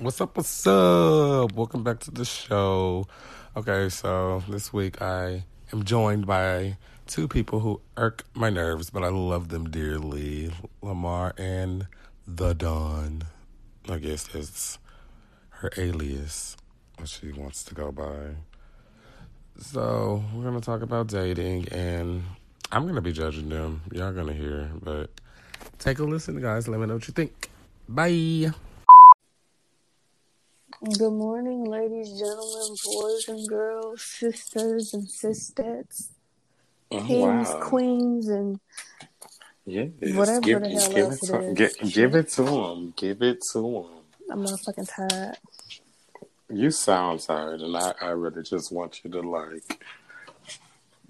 What's up? What's up? Welcome back to the show. Okay, so this week I am joined by two people who irk my nerves, but I love them dearly Lamar and The Dawn. I guess that's her alias, what she wants to go by. So, we're going to talk about dating, and I'm going to be judging them. Y'all going to hear, but take a listen, guys. Let me know what you think. Bye. Good morning, ladies, gentlemen, boys and girls, sisters and sisters, Oh, kings, wow. queens, and Yes. Whatever give, the hell give else it it to, is. gi- give it to him. Give it to them. I'm not fucking tired. You sound tired, and I, I really just want you to like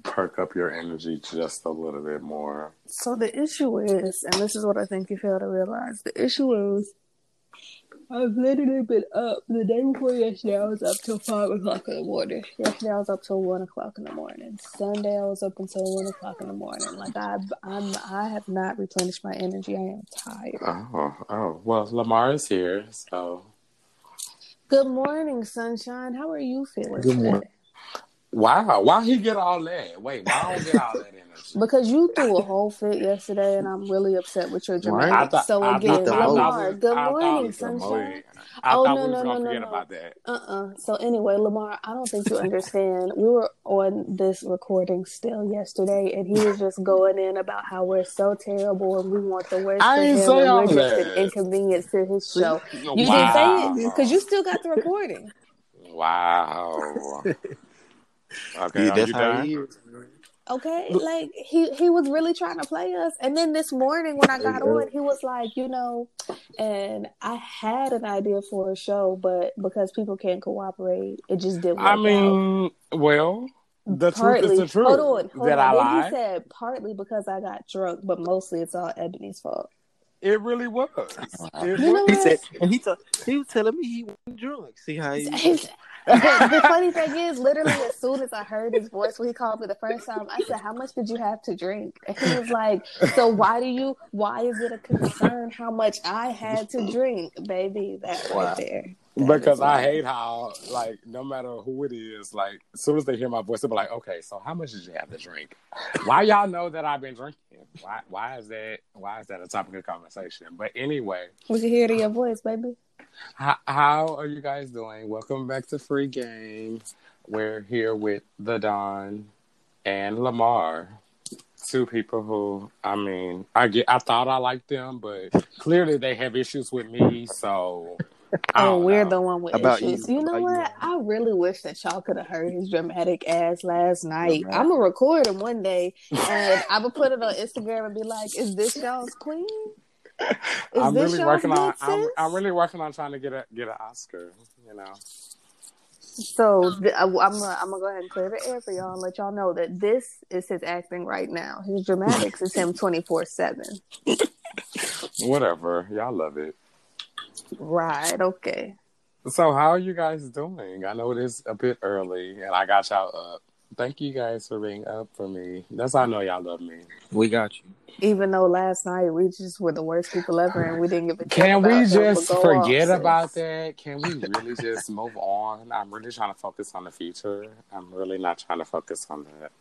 perk up your energy just a little bit more. So the issue is, and this is what I think you fail to realize, the issue is I've literally been up the day before yesterday. I was up till five o'clock in the morning. Yesterday I was up till one o'clock in the morning. Sunday I was up until one o'clock in the morning. Like I, I'm, I have not replenished my energy. I am tired. Oh, oh. Well, Lamar is here, so Good morning, sunshine. How are you feeling? Good today? morning. wow. Why he get all that? Wait, why don't you get all that energy? Because you threw a whole fit yesterday, and I'm really upset with your Right. dramatics. Thought, so again, thought, Lamar, we- good morning, we- sunshine. I Oh, no, we no, no, no, no. about that. Uh-uh. So anyway, Lamar, I don't think you understand. we were on this recording still yesterday, and he was just going in about how we're so terrible and we want the worst I for ain't him, say and all we're just that. an inconvenience to his See? show. You didn't say it because you still got the recording. Wow. Okay, Yeah, are that's you how done? He is. Okay, like he he was really trying to play us, and then this morning when I got on, he was like, you know, and I had an idea for a show, but because people can't cooperate, it just didn't work I out. mean, well, the partly, truth is the truth. hold on, hold Did on. I Then lie? he said partly because I got drunk, but mostly it's all Ebony's fault. It really was. It You know was. He what? said, and he told, he was telling me he wasn't drunk. See how he? the, the funny thing is, literally, as soon as I heard his voice when he called me the first time, I said, "How much did you have to drink?" And he was like, "So why do you? Why is it a concern how much I had to drink, baby?" That right Wow. there. Because I hate how, like, no matter who it is, like, as soon as they hear my voice, they'll be like, okay, so how much did you have to drink? Why y'all know that I've been drinking? Why why is that why is that a topic of conversation? But anyway, We can hear it in your voice, baby. how, how are you guys doing? Welcome back to Free Game. We're here with the Don and Lamar. Two people who, I mean, I get, I thought I liked them, but clearly they have issues with me. So, Oh, we're know. the one with About issues. you. You, know About you. what? I really wish that y'all could have heard his dramatic ass last night. I'm gonna record him one day, and I would put it on Instagram and be like, "Is this y'all's queen? Is I'm this really working on. I'm. I'm really working on trying to get a get an Oscar. You know. So th- I- uh, I'm gonna, I'm gonna go ahead and clear the air for y'all and let y'all know that this is his acting right now. His dramatics is him 24 seven. Whatever. Y'all love it. Right? Okay. So how are you guys doing? I know it is a bit early, and I got y'all up. Thank you guys for being up for me. That's how I know y'all love me. We got you. Even though last night we just were the worst people ever and we didn't give a Can we them, just forget off, sis. about that? Can we really just move on? I'm really trying to focus on the future. I'm really not trying to focus on that.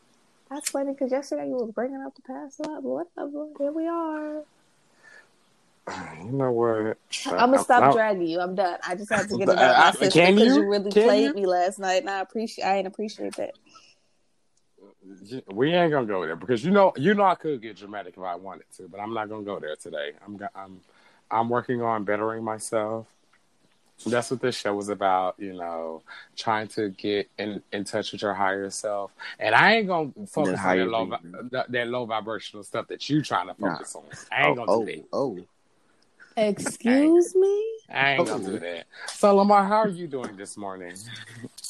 That's funny because yesterday you were bringing up the past a lot, but whatever. Here we are. You know what? I'm gonna stop I- dragging you. I'm done. I just had to get it out, my sister, can because you? you really Can played you? me last night, and I appreciate. I ain't appreciate that. We ain't gonna go there because you know you know I could get dramatic if I wanted to, but I'm not gonna go there today. I'm I'm I'm working on bettering myself. That's what this show was about, you know, trying to get in, in touch with your higher self. And I ain't gonna focus on that low vi- that, that low vibrational stuff that you trying to Nah. focus on. I ain't oh, gonna oh, do that. oh. Excuse me. I ain't gonna do that. So Lamar, how are you doing this morning?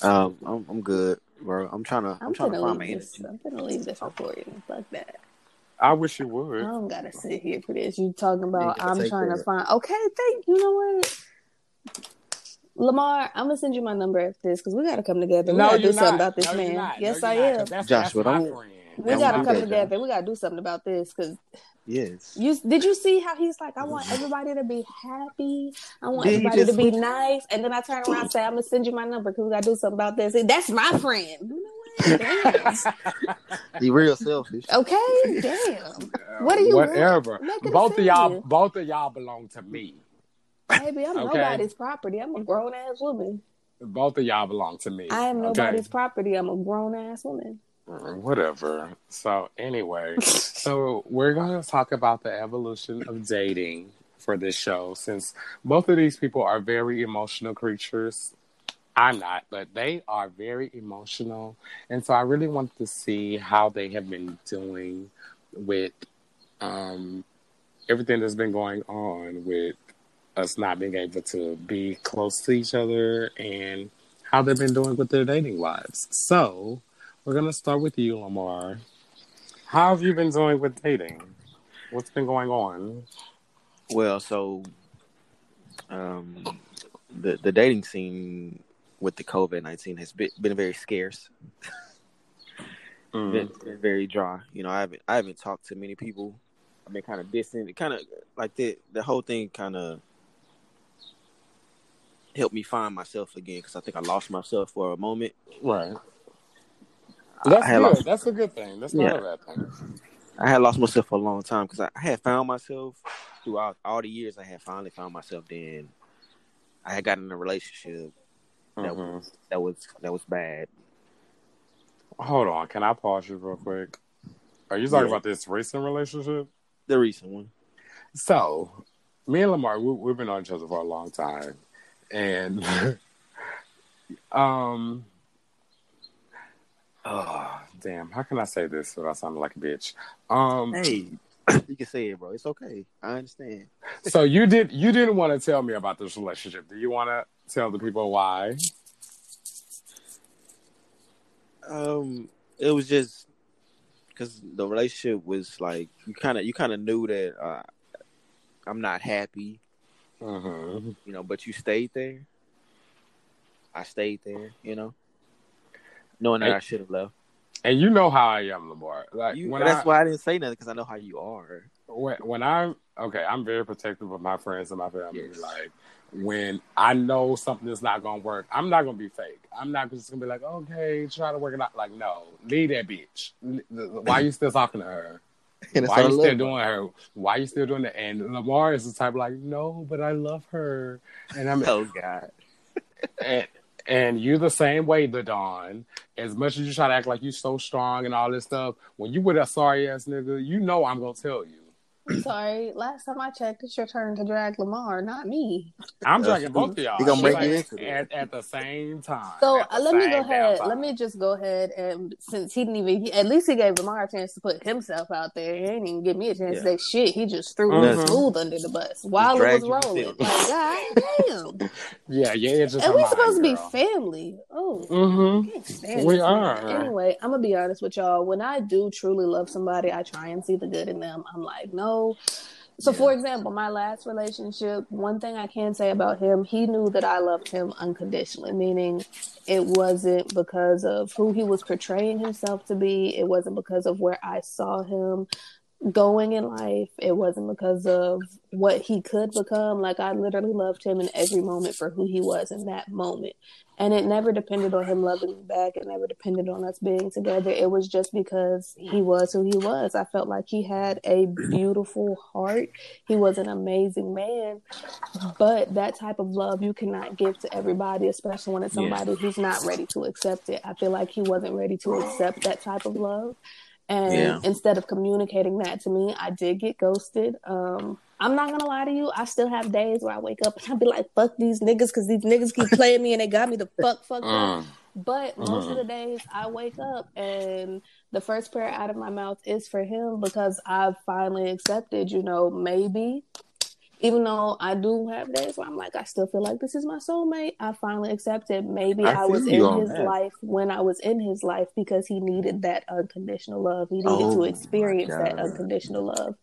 Um, I'm, I'm good, bro. I'm trying to, I'm, I'm, trying to find leave my this. energy. I'm gonna leave this recording. Fuck that. I wish you would. I would. don't gotta sit here for this. You talking about? gotta I'm take trying to find. Okay, thank you. Know what? Lamar, I'm gonna send you my number after this because we gotta come together. We No, gotta do you're something not. about this No, man. Yes, No, I you're not, am. 'cause That's, Joshua, that's my don't- friend. We gotta do come that, together. We gotta do something about this because Yes. you did you see how he's like, I want everybody to be happy. I want Did he everybody to be switch- nice, and then I turn around and say, I'm gonna send you my number because we gotta do something about this. That's my friend. You know what? Damn. Real selfish. Okay, damn. What do you? Whatever. Make it a Both of y'all, family. both of y'all belong to me. Baby, I'm Okay. nobody's property. I'm a grown ass woman. Both of y'all belong to me. I am okay? nobody's property. I'm a grown ass woman. Whatever. So anyway, so we're going to talk about the evolution of dating for this show, since both of these people are very emotional creatures. I'm not, but they are very emotional, and so I really want to see how they have been doing with um, everything that's been going on with us not being able to be close to each other and how they've been doing with their dating lives. So, we're gonna start with you, Lamar. How have you been doing with dating? What's been going on? Well, so um, the the dating scene with the COVID nineteen has been, been very scarce. Mm. Been, very dry. You know, I haven't I haven't talked to many people. I've been kind of distant. It kind of like the the whole thing kind of helped me find myself again because I think I lost myself for a moment. Right. That's good. lost- That's a good thing. That's not Yeah. a bad thing. I had lost myself for a long time because I, I had found myself throughout all the years. I had finally found myself. Then I had gotten in a relationship that Mhm. was that was that was bad. Hold on. Can I pause you real quick? Are you talking Yeah. about this recent relationship? The recent one. So, me and Lamar, we, we've been on each other for a long time, and um, oh damn, how can I say this without sounding like a bitch? Um, Hey, you can say it, bro. It's okay. I understand. so you did you didn't want to tell me about this relationship. Do you want to tell the people why? Um, it was just because the relationship was like you kind of you kind of knew that uh, I'm not happy, hmm you know, but you stayed there. I stayed there, you know, knowing that Hey. I should have left. And you know how I am, Lamar. Like You, when that's I, why I didn't say nothing because I know how you are. when, when I'm okay, I'm very protective of my friends and my family. Yes. Like when I know something is not gonna work, I'm not gonna be fake. I'm not just gonna be like, okay, try to work it out. Like, no, leave that bitch. Why are you still talking to her? Why what you still doing her? Why are you still doing that? And Lamar is the type like, no, but I love her, and I'm Oh God. and, and you the same way, the Don. As much as you try to act like you so strong and all this stuff, when you with a sorry ass nigga, you know I'm gonna tell you. I'm sorry. Last time I checked, it's your turn to drag Lamar, not me. I'm That's dragging true. both of y'all. He gonna Like, bring you into at, at the same time. So uh, let me go ahead. time. Let me just go ahead and since he didn't even, he, at least he gave Lamar a chance to put himself out there. He didn't even give me a chance Yeah. to say shit. He just threw Mhm. me smooth under the bus while it was rolling. with Like, God damn. Yeah, yeah, it's just and we supposed to be family. Oh, Mm-hmm. We this man. are. Anyway, I'm gonna be honest with y'all. When I do truly love somebody, I try and see the good in them. I'm like, no. So, Yeah. for example, my last relationship, one thing I can say about him, he knew that I loved him unconditionally, meaning it wasn't because of who he was portraying himself to be. It wasn't because of where I saw him going in life. It wasn't because of what he could become. Like I literally loved him in every moment for who he was in that moment. And it never depended on him loving me back. It never depended on us being together. It was just because he was who he was. I felt like he had a beautiful heart. He was an amazing man. But that type of love you cannot give to everybody, especially when it's Yeah. somebody who's not ready to accept it. I feel like he wasn't ready to accept that type of love. And Yeah. instead of communicating that to me, I did get ghosted. Um, I'm not gonna lie to you. I still have days where I wake up and I be like, "Fuck these niggas," because these niggas keep playing me and they got me the fuck fucked up. Mm. But most Mhm. of the days I wake up and the first prayer out of my mouth is for him because I've finally accepted, you know, maybe even though I do have days where I'm like, I still feel like this is my soulmate. I finally accepted maybe I I, was in his that. life when I was in his life because he needed that unconditional love. He needed Oh, to experience that unconditional love.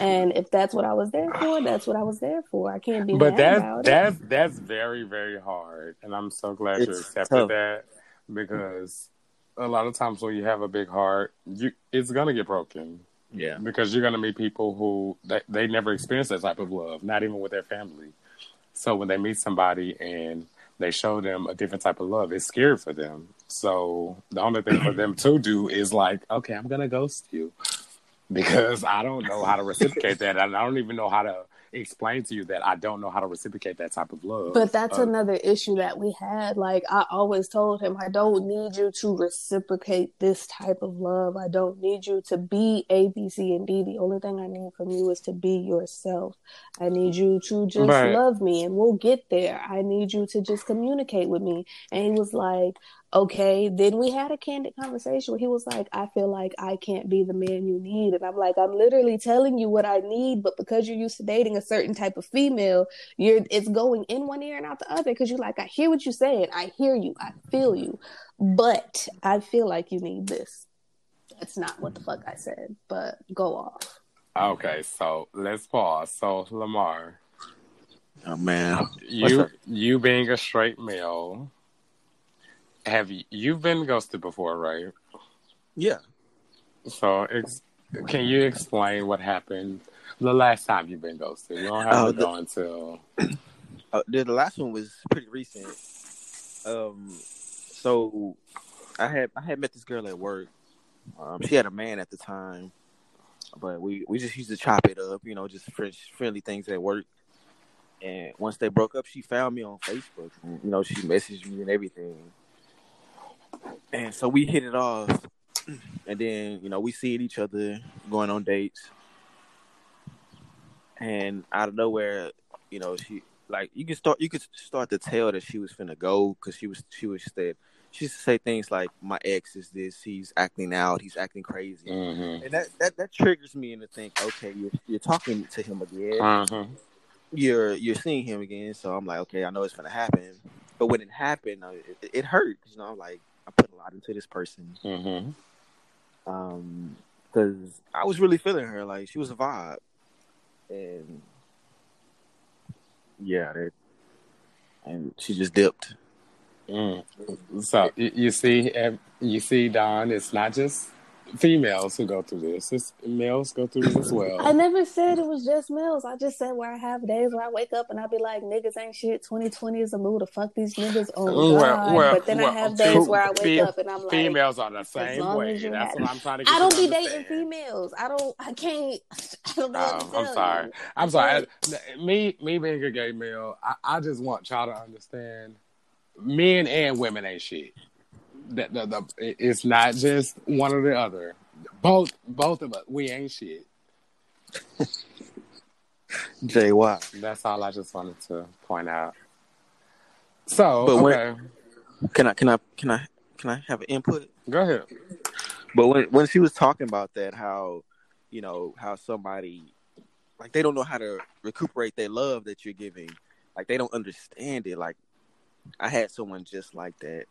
And if that's what I was there for, that's what I was there for. I can't be But mad that's about it. that's that's very very hard, and I'm so glad you accepted tough. that because a lot of times when you have a big heart, you it's gonna get broken Yeah. because you're gonna meet people who they, they never experienced that type of love, not even with their family. So when they meet somebody and they show them a different type of love, it's scary for them. So the only thing for them to do is like, okay, I'm gonna ghost you because I don't know how to reciprocate that, and I don't even know how to explain to you that I don't know how to reciprocate that type of love. But that's Uh, another issue that we had. Like I always told him, I don't need you to reciprocate this type of love. I don't need you to be A, B, C, and D. The only thing I need from you is to be yourself. I need you to just But- love me and we'll get there. I need you to just communicate with me. And he was like, Okay. Then we had a candid conversation where he was like, I feel like I can't be the man you need. And I'm like, I'm literally telling you what I need, but because you're used to dating a certain type of female, you're it's going in one ear and out the other because you're like, I hear what you're saying, I hear you, I feel you, but I feel like you need this. That's not what the fuck I said, but go off. okay, so let's pause. So Lamar, Oh man. You you being a straight male, have you you've been ghosted before, right? Yeah. So ex- can you explain what happened the last time you've been ghosted? You don't have Oh, to the- go until Uh, the, the last one was pretty recent. Um, so I had I had met this girl at work. Um, she had a man at the time, but we we just used to chop it up, you know, just fresh friendly things at work. And once they broke up, she found me on Facebook. And, you know, she messaged me and everything. And so we hit it off, and then you know we see each other going on dates. And out of nowhere, you know, she like you could start you could start to tell that she was finna go because she was she was said she used to say things like my ex is this he's acting out he's acting crazy Mhm. and that, that that triggers me into think okay you're, you're talking to him again Mhm. you're you're seeing him again so I'm like okay I know it's gonna happen but when it happened uh, it, it hurt you know I'm like I put a lot into this person Mhm. um because I was really feeling her like she was a vibe and yeah that and she just dipped Mm. So you, you see, you see, Don. It's not just females who go through this; it's males go through this as well. I never said it was just males. I just said where I have days where I wake up and I be like, niggas ain't shit. 2020 is a mood to fuck these niggas. Oh, Well, God. well, but then I have fe- days where I wake fe- up and I'm like, females are the same long way. as you're That's happy. what I'm trying to get I don't to be dating females. I don't, I can't, I don't know what to Oh, I'm sorry. you. I'm sorry. Me, me being a gay male, I, I just want y'all to understand: men and women ain't shit. That the, the, it's not just one or the other. Both, both of us, we ain't shit. JY. That's all I just wanted to point out. So, But when- Can I can I can I can I have an input? go ahead. But when when she was talking about that, how you know how somebody like they don't know how to recuperate their love that you're giving, like they don't understand it. Like I had someone just like that,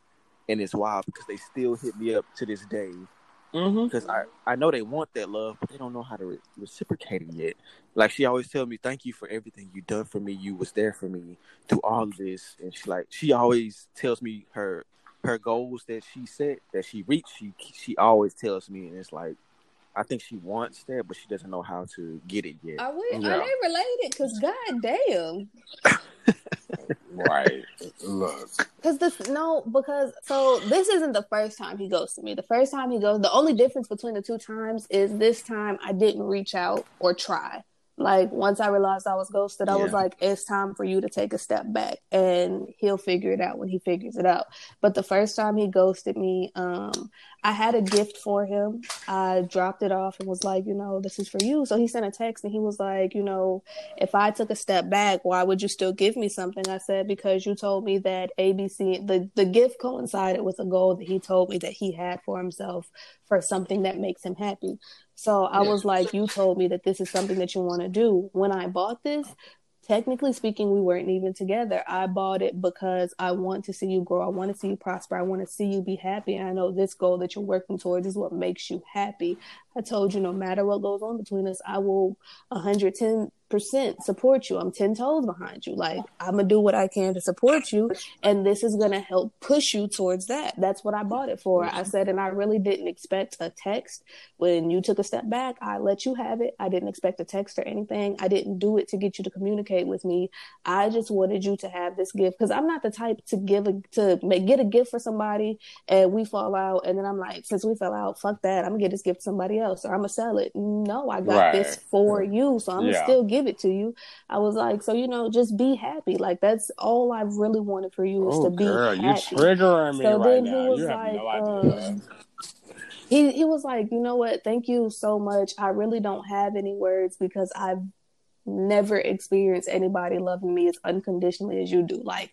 and it's wild because they still hit me up to this day Mm-hmm. because I I know they want that love, but they don't know how to re- reciprocate it yet. Like she always tell me, "Thank you for everything you done for me. You was there for me through all of this." And she like she always tells me her her goals that she set that she reached. She she always tells me, and it's like I think she wants that, but she doesn't know how to get it yet. Are we, Yeah. are they related? Cause goddamn. Right. Look. Cause this no, because so this isn't the first time he goes to me. The first time he goes, the only difference between the two times is this time I didn't reach out or try. Like once I realized I was ghosted, I was like, it's time for you to take a step back, and he'll figure it out when he figures it out. But the first time he ghosted me, um, I had a gift for him. I dropped it off and was like, you know, this is for you. So he sent a text and he was like, you know, if I took a step back, why would you still give me something? I said, because you told me that ABC, the, the gift coincided with a goal that he told me that he had for himself for something that makes him happy. So I Yeah. was like, you told me that this is something that you want to do. When I bought this, technically speaking, we weren't even together. I bought it because I want to see you grow. I want to see you prosper. I want to see you be happy. And I know this goal that you're working towards is what makes you happy. I told you no matter what goes on between us, I will 110 percent support you. I'm ten toes behind you. Like I'm gonna do what I can to support you, and this is gonna help push you towards that. That's what I bought it for. I said, and I really didn't expect a text when you took a step back. I let you have it. I didn't expect a text or anything. I didn't do it to get you to communicate with me. I just wanted you to have this gift because I'm not the type to give a to make, get a gift for somebody and we fall out, and then I'm like, since we fell out, fuck that. I'm gonna get this gift to somebody else or I'm gonna sell it. No, I got right. this for you, so I'm gonna still give give it to you. I was like, so you know, just be happy. Like that's all I really wanted for you is oh, to be girl, happy. You're triggering me so right then now. He was you like, no um, he he was like, you know what? Thank you so much. I really don't have any words because I've never experienced anybody loving me as unconditionally as you do. Like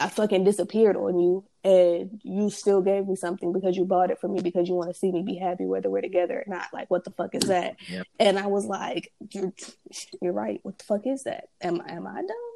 I fucking disappeared on you and you still gave me something because you bought it for me because you want to see me be happy whether we're together or not. Like what the fuck is that? Yep. And I was like, you're, you're right. What the fuck is that? Am am I dumb?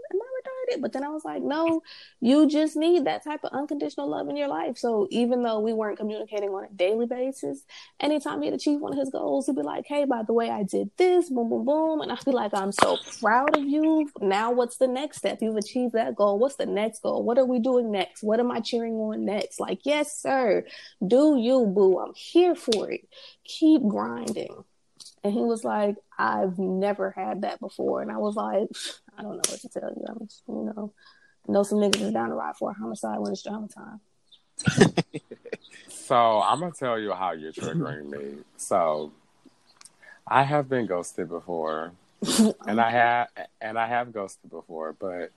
Am I? But then I was like, no, you just need that type of unconditional love in your life. So even though we weren't communicating on a daily basis, anytime he'd achieve one of his goals, he'd be like, hey, by the way, I did this, boom, boom, boom. And I'd be like, I'm so proud of you. Now what's the next step? You've achieved that goal. What's the next goal? What are we doing next? What am I cheering on next? Like, yes, sir. Do you, boo. I'm here for it. Keep grinding. And he was like, I've never had that before. And I was like, I don't know what to tell you. I'm just, you know, know some niggas is down the ride for a homicide when it's drama time. so I'm gonna tell you how you're triggering me. So I have been ghosted before, and I have and I have ghosted before. But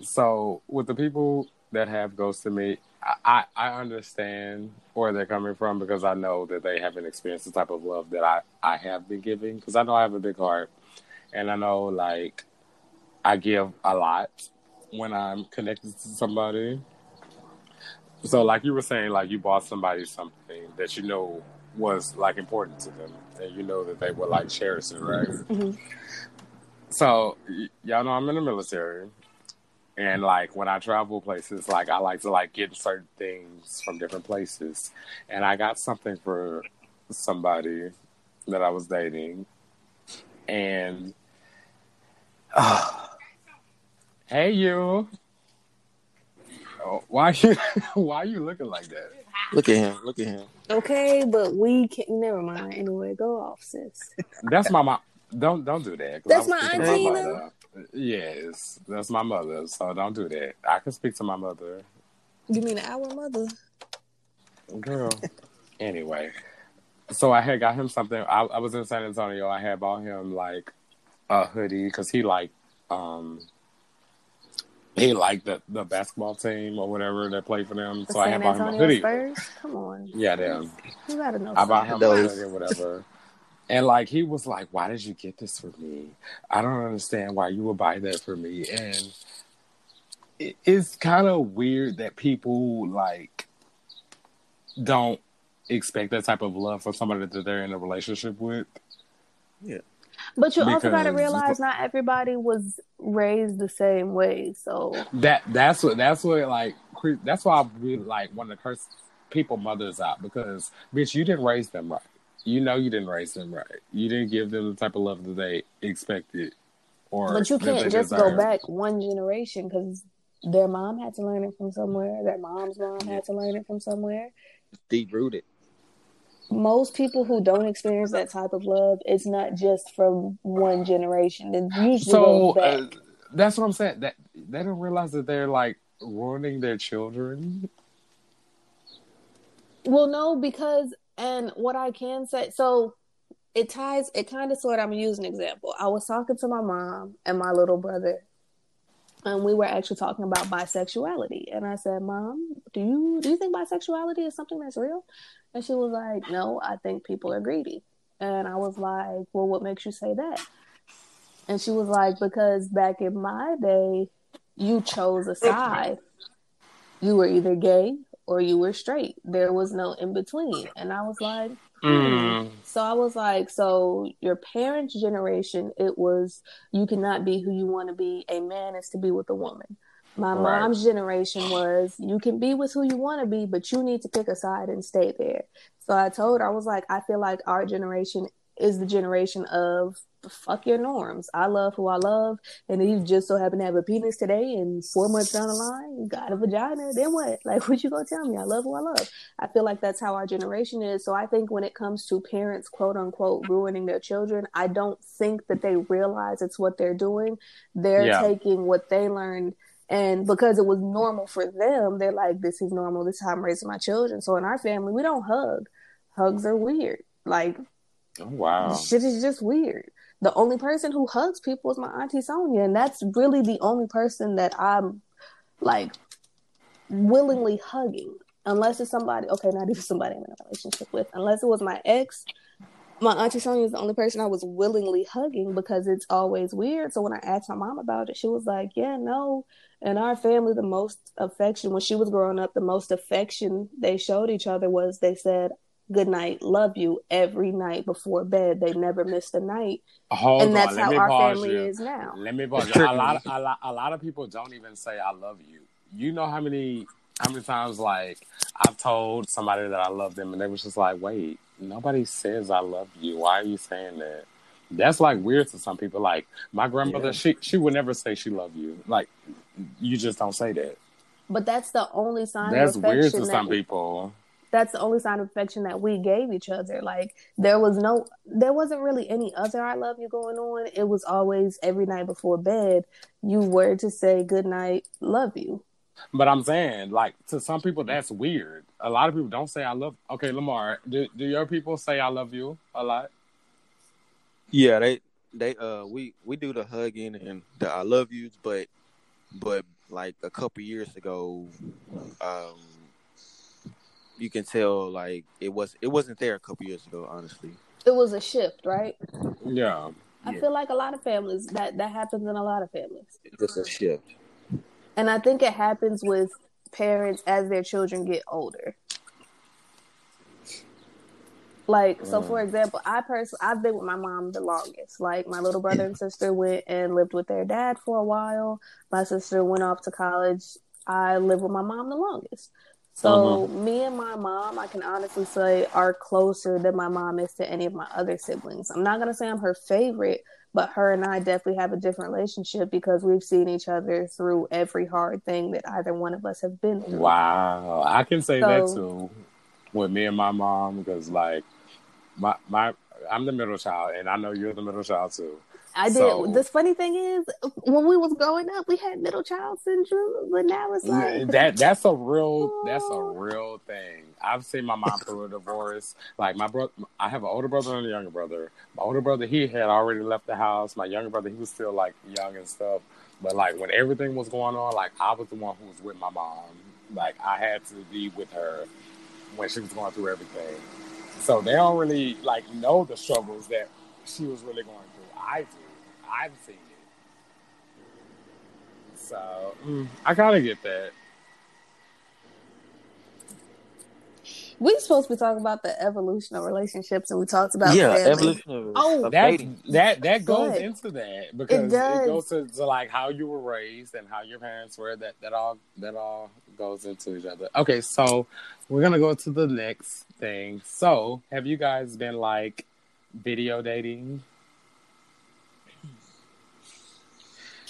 so with the people that have ghosted me, I, I understand where they're coming from because I know that they haven't experienced the type of love that I, I have been giving because I know I have a big heart and I know like I give a lot when I'm connected to somebody. So like you were saying, like you bought somebody something that you know was like important to them and you know that they would like cherish it, right? Mm-hmm. So y- y'all know I'm in the military and like when I travel places, like I like to like get certain things from different places. And I got something for somebody that I was dating. And uh, hey you. Oh, why you why are you looking like that? Look at him. Look at him. Okay, but we can never mind. Anyway, go off, sis. That's my mom. Don't don't do that. That's my auntie. Yes, that's my mother. So don't do that. I can speak to my mother. You mean our mother? Girl. anyway, so I had got him something. I, I, was in San Antonio. I had bought him like a hoodie because he like um he liked the, the basketball team or whatever that played for them. The so San I had bought him a hoodie. Spurs? Come on. Yeah, them. You gotta know. I bought him a hoodie or whatever. And like he was like, "Why did you get this for me? I don't understand why you would buy that for me." And it, it's kind of weird that people like don't expect that type of love from somebody that they're in a relationship with. Yeah. But you because, also got to realize not everybody was raised the same way. So that that's what that's what like that's why I really like want to curse people mothers out because bitch you didn't raise them right you know you didn't raise them right. You didn't give them the type of love that they expected. Or but you can't just go back one generation because their mom had to learn it from somewhere. Their mom's mom had to learn it from somewhere. Deep rooted. Most people who don't experience that type of love, it's not just from one generation. It usually so, uh. That's what I'm saying. That they don't realize that they're like ruining their children. Well, no, because and what I can say, so it ties, it kind of sort of, I'm use an example. I was talking to my mom and my little brother, and we were actually talking about bisexuality. And I said, Mom, do you, do you think bisexuality is something that's real? And she was like, No, I think people are greedy. And I was like, Well, what makes you say that? And she was like, Because back in my day, you chose a side. You were either gay or you were straight. There was no in between. And I was like, Mm. So I was like, so your parents' generation, it was you cannot be who you want to be. A man is to be with a woman. My Right. mom's generation was you can be with who you want to be, but you need to pick a side and stay there. So I told her, I was like, I feel like our generation is the generation of fuck your norms. I love who I love, and if you just so happen to have a penis today, and four months down the line, you got a vagina, then what? Like, what you gonna tell me? I love who I love. I feel like that's how our generation is. So I think when it comes to parents, quote unquote, ruining their children, I don't think that they realize it's what they're doing. They're Yeah. taking what they learned. And because it was normal for them, they're like, this is normal. This is how I'm raising my children. So in our family, we don't hug. Hugs are weird. Like, Oh, wow. shit is just weird. The only person who hugs people is my auntie Sonia, and that's really the only person that I'm like willingly hugging, unless it's somebody. Okay, not even somebody I'm in a relationship with. Unless it was my ex, my auntie Sonia is the only person I was willingly hugging because it's always weird. So when I asked my mom about it, she was like, "Yeah, no." In our family, the most affection when she was growing up, the most affection they showed each other was they said, good night, love you every night before bed. They never missed a night. Hold and that's on. Let how me our pause family you. is now. Let me pause. You. A tricky. lot, a lot, a lot of people don't even say "I love you." You know how many, how many times like I've told somebody that I love them, and they was just like, "Wait, nobody says I love you. Why are you saying that?" That's like weird to some people. Like my grandmother, Yeah. she she would never say she love you. Like you just don't say that. But that's the only sign That's of weird to some people. That's the only sign of affection that we gave each other. Like there was no, there wasn't really any other "I love you" going on. It was always every night before bed. You were to say good night, love you. But I'm saying, like, to some people, that's weird. A lot of people don't say I love. Okay, Lamar, do, do your people say I love you a lot? Yeah, they they uh we we do the hugging and the I love yous, but but like a couple years ago, um, you can tell like it was it wasn't there a couple years ago. Honestly, It was a shift, right? Yeah. I Yeah. feel like a lot of families that that happens in a lot of families. it's just a shift. And I think it happens with parents as their children get older. Like, so mm. for example, I personally, I've been with my mom the longest. Like, my little brother and sister went and lived with their dad for a while. My sister went off to college. I lived with my mom the longest. So, uh-huh. me and my mom, I can honestly say, are closer than my mom is to any of my other siblings. I'm not going to say I'm her favorite, but her and I definitely have a different relationship because we've seen each other through every hard thing that either one of us have been through. Wow. I can say that too with me and my mom because, like, my, my, I'm the middle child, and I know you're the middle child too. I did. So- the funny thing is, when we was growing up, we had middle child syndrome, but now it's like that that's a real that's a oh. real thing. I've seen my mom through a divorce. Like my brother, I have an older brother and a younger brother. My older brother, he had already left the house. My younger brother, he was still like young and stuff. But like when everything was going on, like I was the one who was with my mom. Like I had to be with her when she was going through everything. So they don't really like know the struggles that she was really going through. I do. I've seen it. So mm, I kind of get that. we supposed to be talking about the evolution of relationships, and we talked about yeah, family. evolution of, Oh, of that dating. that that goes Good. into that because it, does. goes to, to like how you were raised and how your parents were. That that all that all goes into each other. Okay, so we're gonna go to the next thing. So, have you guys been like video dating?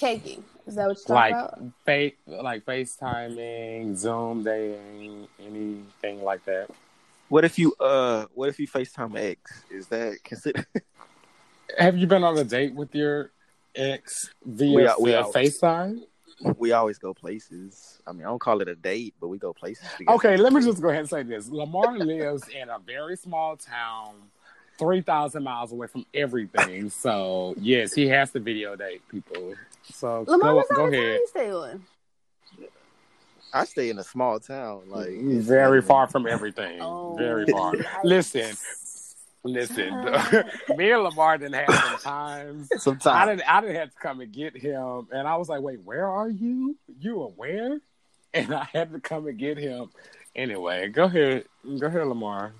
Caking is that what you're talking like about? fake like FaceTiming, Zoom dating, anything like that? What if you uh what if you FaceTime X? Is that considered Have you been on a date with your ex via, We are- we via are- FaceTime? we always go places. I mean I don't call it a date, but we go places together. Okay, let me just go ahead and say this. Lamar lives in a very small town, 3,000 miles away from everything. So, yes, he has to video date people. So, Lamar, go, go ahead. you stay on? I stay in a small town, like Very not far from everything. Oh, Very far. yikes. Listen, listen. me and Lamar didn't have some times. Sometimes I Sometimes didn't. I didn't have to come and get him, and I was like, "Wait, where are you? You are where?" And I had to come and get him. Anyway, go ahead. Go ahead, Lamar.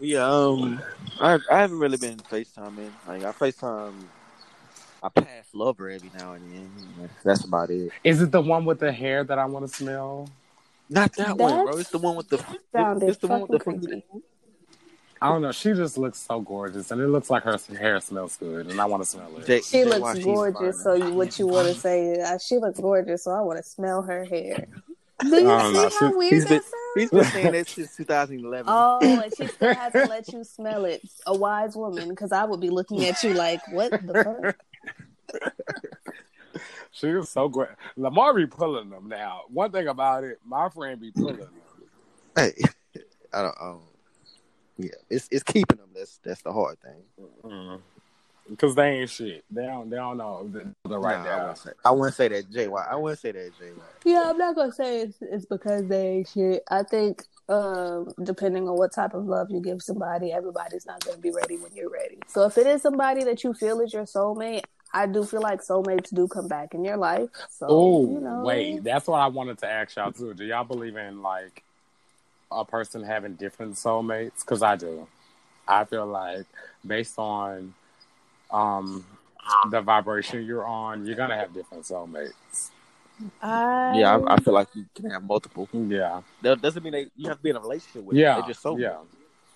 Yeah, um, I I haven't really been FaceTiming. Like I FaceTime, I pass lover every now and then. That's about it. Is it the one with the hair that I want to smell? Not that one, bro. It's the one with the. sounded It's the one with the. creepy. I don't know. She just looks so gorgeous, and it looks like her hair smells good, and I want to smell it. J- She JY, looks she's gorgeous, so you, what you want to say is, uh, she looks gorgeous, so I want to smell her hair. Do you see know. how She- weird he's that been- sounds? He's been saying that since 2011. Oh, and she still hasn't let you smell it. A wise woman, because I would be looking at you like, what the fuck? She is so great. Lamar be pulling them now. One thing about it, my friend be pulling them. Hey, I don't. Um, yeah, it's it's keeping them. That's that's the hard thing. Because they ain't shit. They don't. They don't know the, the right Nah, I wouldn't say. I wouldn't say that, JY. I wouldn't say that, JY. Yeah, I'm not gonna say it's, it's because they ain't shit. I think, um, depending on what type of love you give somebody, everybody's not gonna be ready when you're ready. So if it is somebody that you feel is your soulmate, I do feel like soulmates do come back in your life. So Oh, you know, wait. That's what I wanted to ask y'all too. Do y'all believe in like a person having different soulmates? Because I do. I feel like based on um the vibration you're on, you're gonna have different soulmates. I, Yeah, I, I feel like you can have multiple. Yeah. That doesn't mean that you have to be in a relationship with. Yeah. them. They're just so. yeah.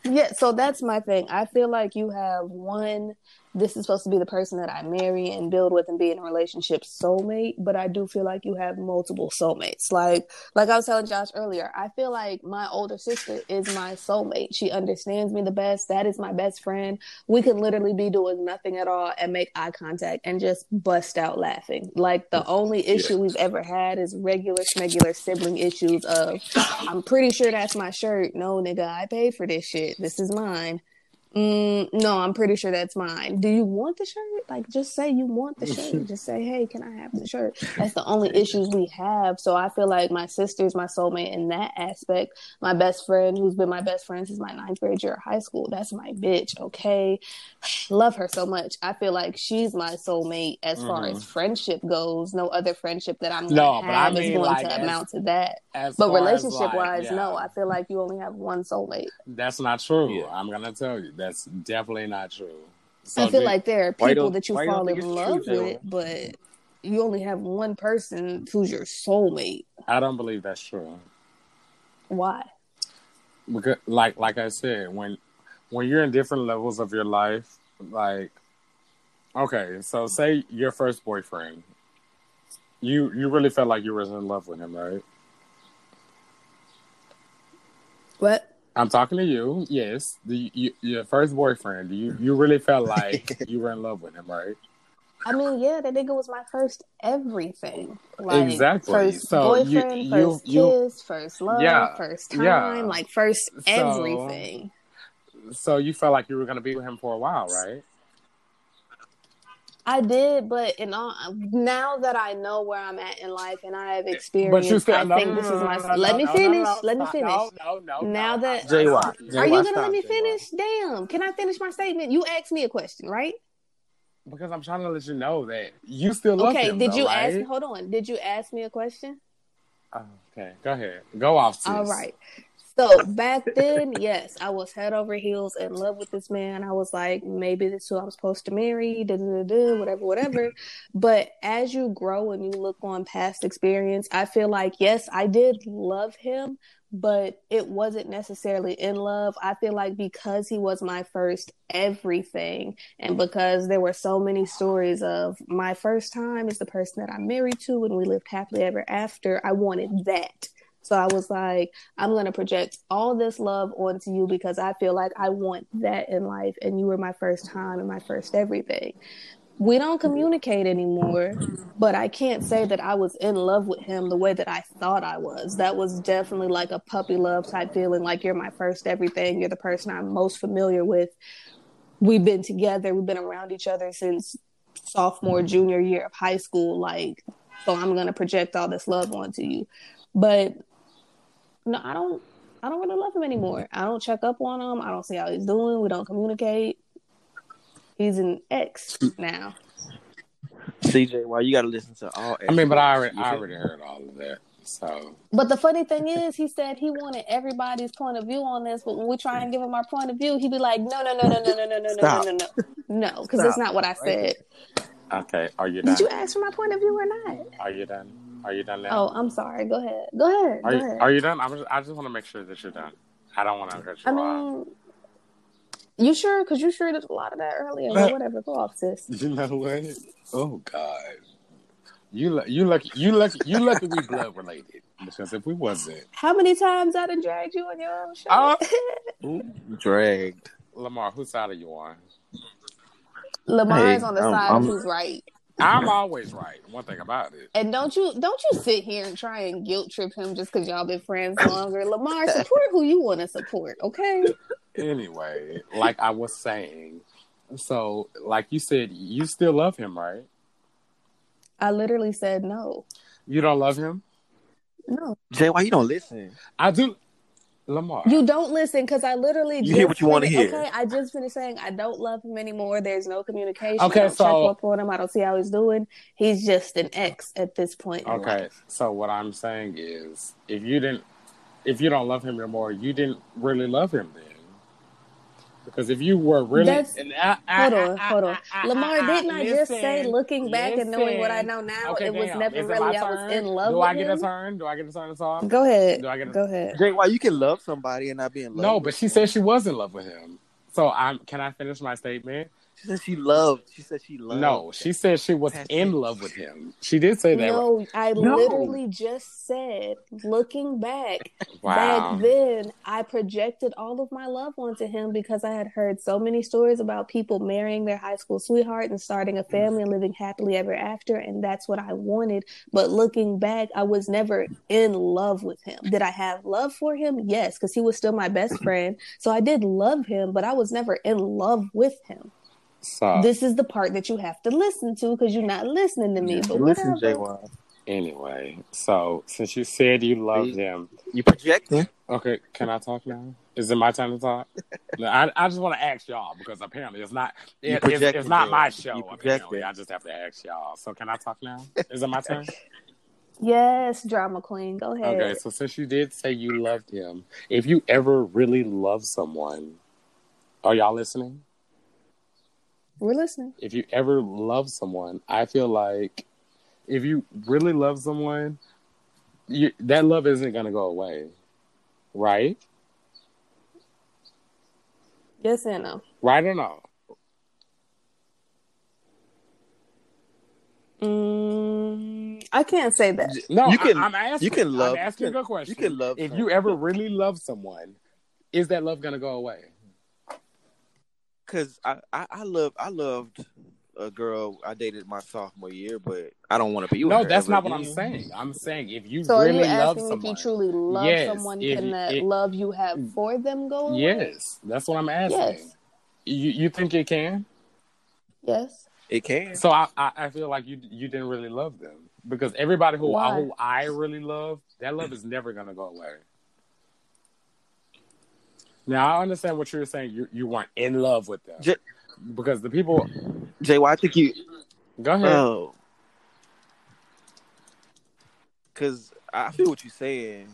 Yeah, so that's my thing. I feel like you have one. This is supposed to be the person that I marry and build with and be in a relationship soulmate, but I do feel like you have multiple soulmates. Like, like I was telling Josh earlier, I feel like my older sister is my soulmate. She understands me the best. That is my best friend. We can literally be doing nothing at all and make eye contact and just bust out laughing. Like the only issue we've ever had is regular, schmegular sibling issues of I'm pretty sure that's my shirt. No, nigga, I paid for this shit. This is mine. Mm, no, I'm pretty sure that's mine. Do you want the shirt? Like, just say you want the shirt. Just say, hey, can I have the shirt? That's the only issues we have. So I feel like my sister's my soulmate in that aspect. My best friend, who's been my best friend since my ninth grade year of high school, that's my bitch. Okay, love her so much. I feel like she's my soulmate as far Mhm. as friendship goes. No other friendship that I'm No, gonna but I have mean, is going like, to as- amount to that. But far as, relationship like, wise, yeah, no, I feel like you only have one soulmate. That's not true. Yeah. I'm gonna tell you. That's definitely not true. So I feel like there are people that you fall in love true, with, but you only have one person who's your soulmate. I don't believe that's true. Why? because like like I said, when when you're in different levels of your life, like okay, so say your first boyfriend, you you really felt like you were in love with him, right? What? I'm talking to you. Yes, the you, your first boyfriend. You you really felt like you were in love with him, right? I mean, yeah, that nigga was my first everything. Like, Exactly. First So boyfriend, you- first you- kiss, first love, Yeah, first time, yeah. like first So- everything. So you felt like you were gonna be with him for a while, right? I did, but in all, now that I know where I'm at in life and I have experienced, But you still I no, think no, this no, is my. no, no, let no, me finish. no, no, let me finish. No, no, no, Now that- I'm JY, not stopping Are you gonna let stop, me JY. finish? Damn! Can I finish my statement? You asked me a question, right? Because I'm trying to let you know that you still love okay. him. Did though, you right? ask? Hold on. Did you ask me a question? Okay, go ahead. Go off. Sis. All right. So back then, yes, I was head over heels in love with this man. I was like, maybe this is who I'm supposed to marry, da, da, da, whatever, whatever. But as you grow and you look on past experience, I feel like, yes, I did love him, but it wasn't necessarily in love. I feel like because he was my first everything, and because there were so many stories of my first time is the person that I'm married to and we lived happily ever after, I wanted that. So I was like, I'm going to project all this love onto you because I feel like I want that in life. And you were my first time and my first everything. We don't mm-hmm. communicate anymore, but I can't say that I was in love with him the way that I thought I was. That was definitely like a puppy love type feeling like you're my first everything. You're the person I'm most familiar with. We've been together, we've been around each other since sophomore, junior year of high school. Like, so I'm going to project all this love onto you. But no, I don't. I don't really love him anymore. I don't check up on him. I don't see how he's doing. We don't communicate. He's an ex now. CJ, why you got to listen to all? I mean, but I already, I already heard all of that. So, But the funny thing is, he said he wanted everybody's point of view on this. But when we try and give him our point of view, he'd be like, "No, no, no, no, no, no, no, no, no, Stop. no, no, no, no," because that's Stop. not what I said. okay, are you done? Did you ask for my point of view or not? Are you done? Are you done now? Oh, I'm sorry. Go ahead. Go ahead. Are Go you, ahead. are you done? I'm just, I just want to make sure that you're done. I don't want to cut you I off. mean, you sure? Because you sure did a lot of that earlier. But whatever. Go off, sis. You know what? Oh God, you lu- you lucky you lucky you lucky we blood related because if we wasn't, How many times I done dragged you on your own show? Oh. Dragged. Lamar, whose side are you on? Lamar's Hey, on the I'm- side I'm- who's right. I'm always right. One thing about it. And don't you don't you sit here and try and guilt trip him just because y'all been friends longer. Lamar, support who you want to support, okay? Anyway, like I was saying, so like you said, you still love him, right? I literally said no. You don't love him. No. Jay, why you don't listen? I do. Lamar, You don't listen because I literally You just hear what you wanna hear. Okay, I just finished saying I don't love him anymore. There's no communication. Okay, I don't so- check up on him. I don't see how he's doing. He's just an ex at this point. in Okay, life. so what I'm saying is, if you didn't, if you don't love him anymore, you didn't really love him then. Because if you were really, That's- and I- I- Hold on, I- hold on. I- I- Lamar, didn't I just say, looking back and knowing what I know now, Okay, it was damn. never Is really I was in love Do I get him? a turn? Do I get a turn to talk? Go ahead. Do I get a- Go ahead. Jay, why you can love somebody and not be in love? No, but she them? said she was in love with him. So I'm. Can I finish my statement? She said she loved. She said she loved. No, she said she was That's in it. love with him. She did say that. No, I No. literally just said, looking back, Wow. back then, I projected all of my love onto him because I had heard so many stories about people marrying their high school sweetheart and starting a mm. family and living happily ever after, and that's what I wanted. But looking back, I was never in love with him. Did I have love for him? Yes, because he was still my best friend. So I did love him, but I was never in love with him. So This is the part that you have to listen to because you're not listening to me. But Listen, Jay, whatever. anyway, so since you said you loved him, you project projecting? okay, can I talk now? Is it my time to talk? I, I just want to ask y'all because apparently it's not it, it's, it's not Jay. my You show. projecting. Apparently, I just have to ask y'all. So can I talk now? Is it my turn? Yes, drama queen. Go ahead. Okay, so since you did say you loved him, if you ever really love someone, are y'all listening? We're listening. If you ever love someone, I feel like if you really love someone, you, that love isn't going to go away, right? Yes and no. Right or no? Mm, I can't say that. No, You can- I, am asking. you can love- I'm asking you can- a question. you can love If someone. you ever really love someone, is that love going to go away? Because I, I, I love, I loved a girl I dated my sophomore year, but I don't want to be with No, her. that's ever not what I'm saying. I'm saying if you So really are you love asking if you truly love Yes, someone, if can you- that it- love you have mm. for them go away? yes, that's what I'm asking. Yes. You you think it can? Yes. It can. So I, I I feel like you you didn't really love them because everybody who Why? who I really love, that love is never gonna go away. Now I understand what you're saying. You you weren't in love with them J- because the people. Jay, why I think you. Go ahead. Oh. Because I feel what you're saying,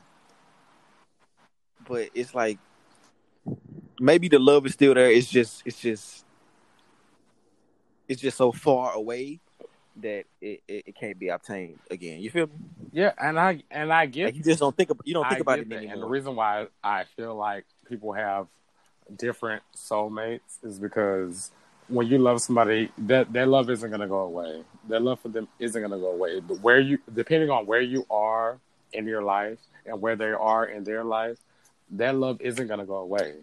but it's like maybe the love is still there. It's just, it's just, it's just so far away that it, it, it can't be obtained again. You feel me? yeah, and I and I get Like you just don't think about, you don't think I about it anymore. And the reason why I feel like people have different soulmates is because when you love somebody, that that love isn't gonna go away. That love for them isn't gonna go away. But where you, depending on where you are in your life and where they are in their life, that love isn't gonna go away.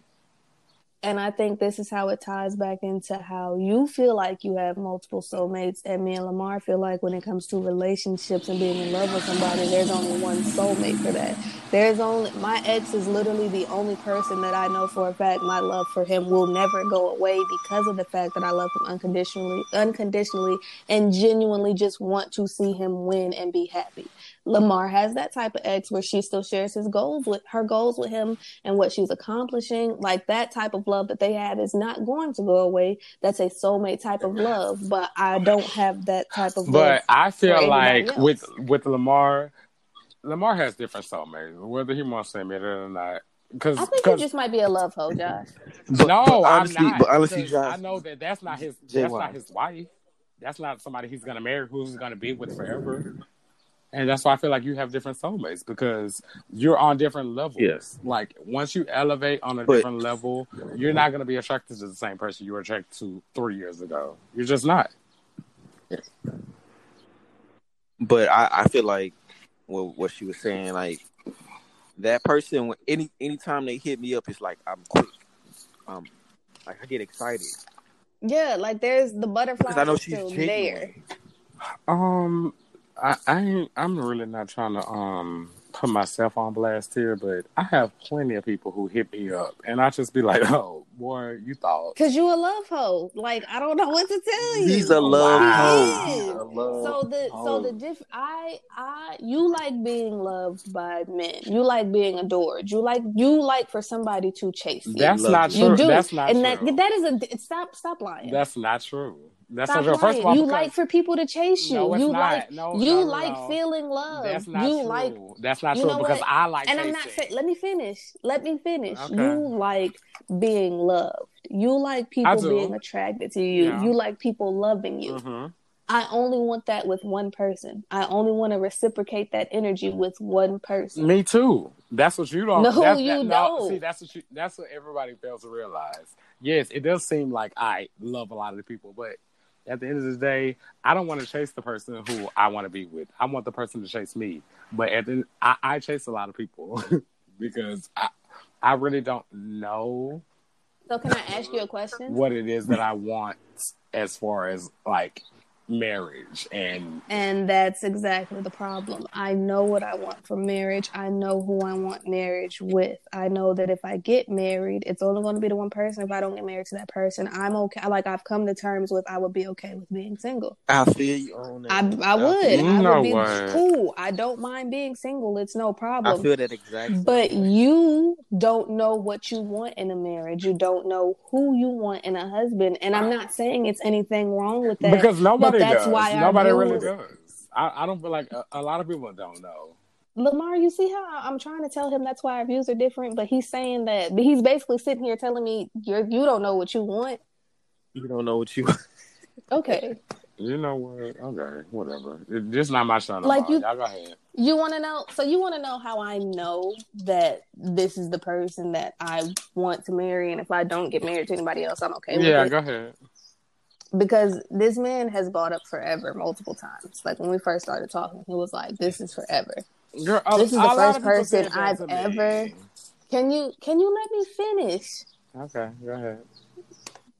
And I think this is how it ties back into how you feel like you have multiple soulmates, and me and Lamar feel like when it comes to relationships and being in love with somebody, there's only one soulmate for that. There's only my ex is literally the only person that I know for a fact my love for him will never go away because of the fact that I love him unconditionally, unconditionally, and genuinely just want to see him win and be happy. Lamar has that type of ex where she still shares his goals with her goals with him and what she's accomplishing. Like that type of love that they have is not going to go away. That's a soulmate type of love, but I don't have that type of love. But I feel like else. with with Lamar, Lamar has different soulmates, whether he wants to admit it or not. Because I think you just might be a love hoe, Josh. But, no, but I'm honestly, not. but honestly, Josh, I know that that's not his. Jay That's not his wife. That's not somebody he's gonna marry. Who's gonna be with forever? And that's why I feel like you have different soulmates because you're on different levels. Yes. Like once you elevate on a But- different level, you're not gonna be attracted to the same person you were attracted to three years ago. You're just not. but I, I feel like what what she was saying, like that person, when any anytime they hit me up, it's like I'm quick. Um, like I get excited Yeah, like there's the butterfly. because I know she's still genuine. there. Um, I, I ain't, I'm really not trying to um put myself on blast here, but I have plenty of people who hit me up, and I just be like, "Oh, boy, you thought." Cause you a love hoe. Like I don't know what to tell you. He's a love Wow. Hoe. is. He's a love So the so the diff I I you like being loved by men. You like being adored. You like you like for somebody to chase you. That's love not you. true. you do. That's not and true. that that is a it's- stop stop lying. That's not true. That's stop not. First of all, you like for people to chase you. No, it's you not. like No, you no, no, like no. feeling love. That's not you true. like That's not true because what? I like. and I'm not chasing. saying. Let me finish. Let me finish. Okay. You like being loved. You like people being attracted to you. Yeah. You like people loving you. Mhm. I only want that with one person. I only want to reciprocate that energy with one person. Me too. That's what you don't. No, that's, you that, don't. See, that's what you. That's what everybody fails to realize. Yes, it does seem like I love a lot of the people, but at the end of the day, I don't want to chase the person who I want to be with. I want the person to chase me. But at the, I, I chase a lot of people because I, I really don't know So can I ask you a question? what it is that I want as far as like marriage and And that's exactly the problem. I know what I want from marriage. I know who I want marriage with. I know that if I get married, it's only going to be the one person. If I don't get married to that person, I'm okay. Like I've come to terms with, I would be okay with being single. I feel you on that. I, I would. I No would be way. cool. I don't mind being single. It's no problem I problem. feel that exactly. But you don't know what you want in a marriage. You don't know who you want in a husband. And I'm ah. not saying it's anything wrong with that. because nobody that's does. why our nobody really does. I, I don't feel like a, a lot of people don't know. Lamar, you see how I'm trying to tell him that's why our views are different, but he's saying that but he's basically sitting here telling me you're you don't know what you want. you don't know what you. want. Okay. You know what? Okay, whatever. It, this not my show. No Like you- Y'all go ahead. You wanna know so you wanna know how I know that this is the person that I want to marry and if I don't get married to anybody else, I'm okay with Yeah, go ahead. Because this man has bought up forever multiple times. Like when we first started talking, he was like, This is forever. Girl, a- This is the first person I've ever- Can you can you let me finish? Okay, go ahead.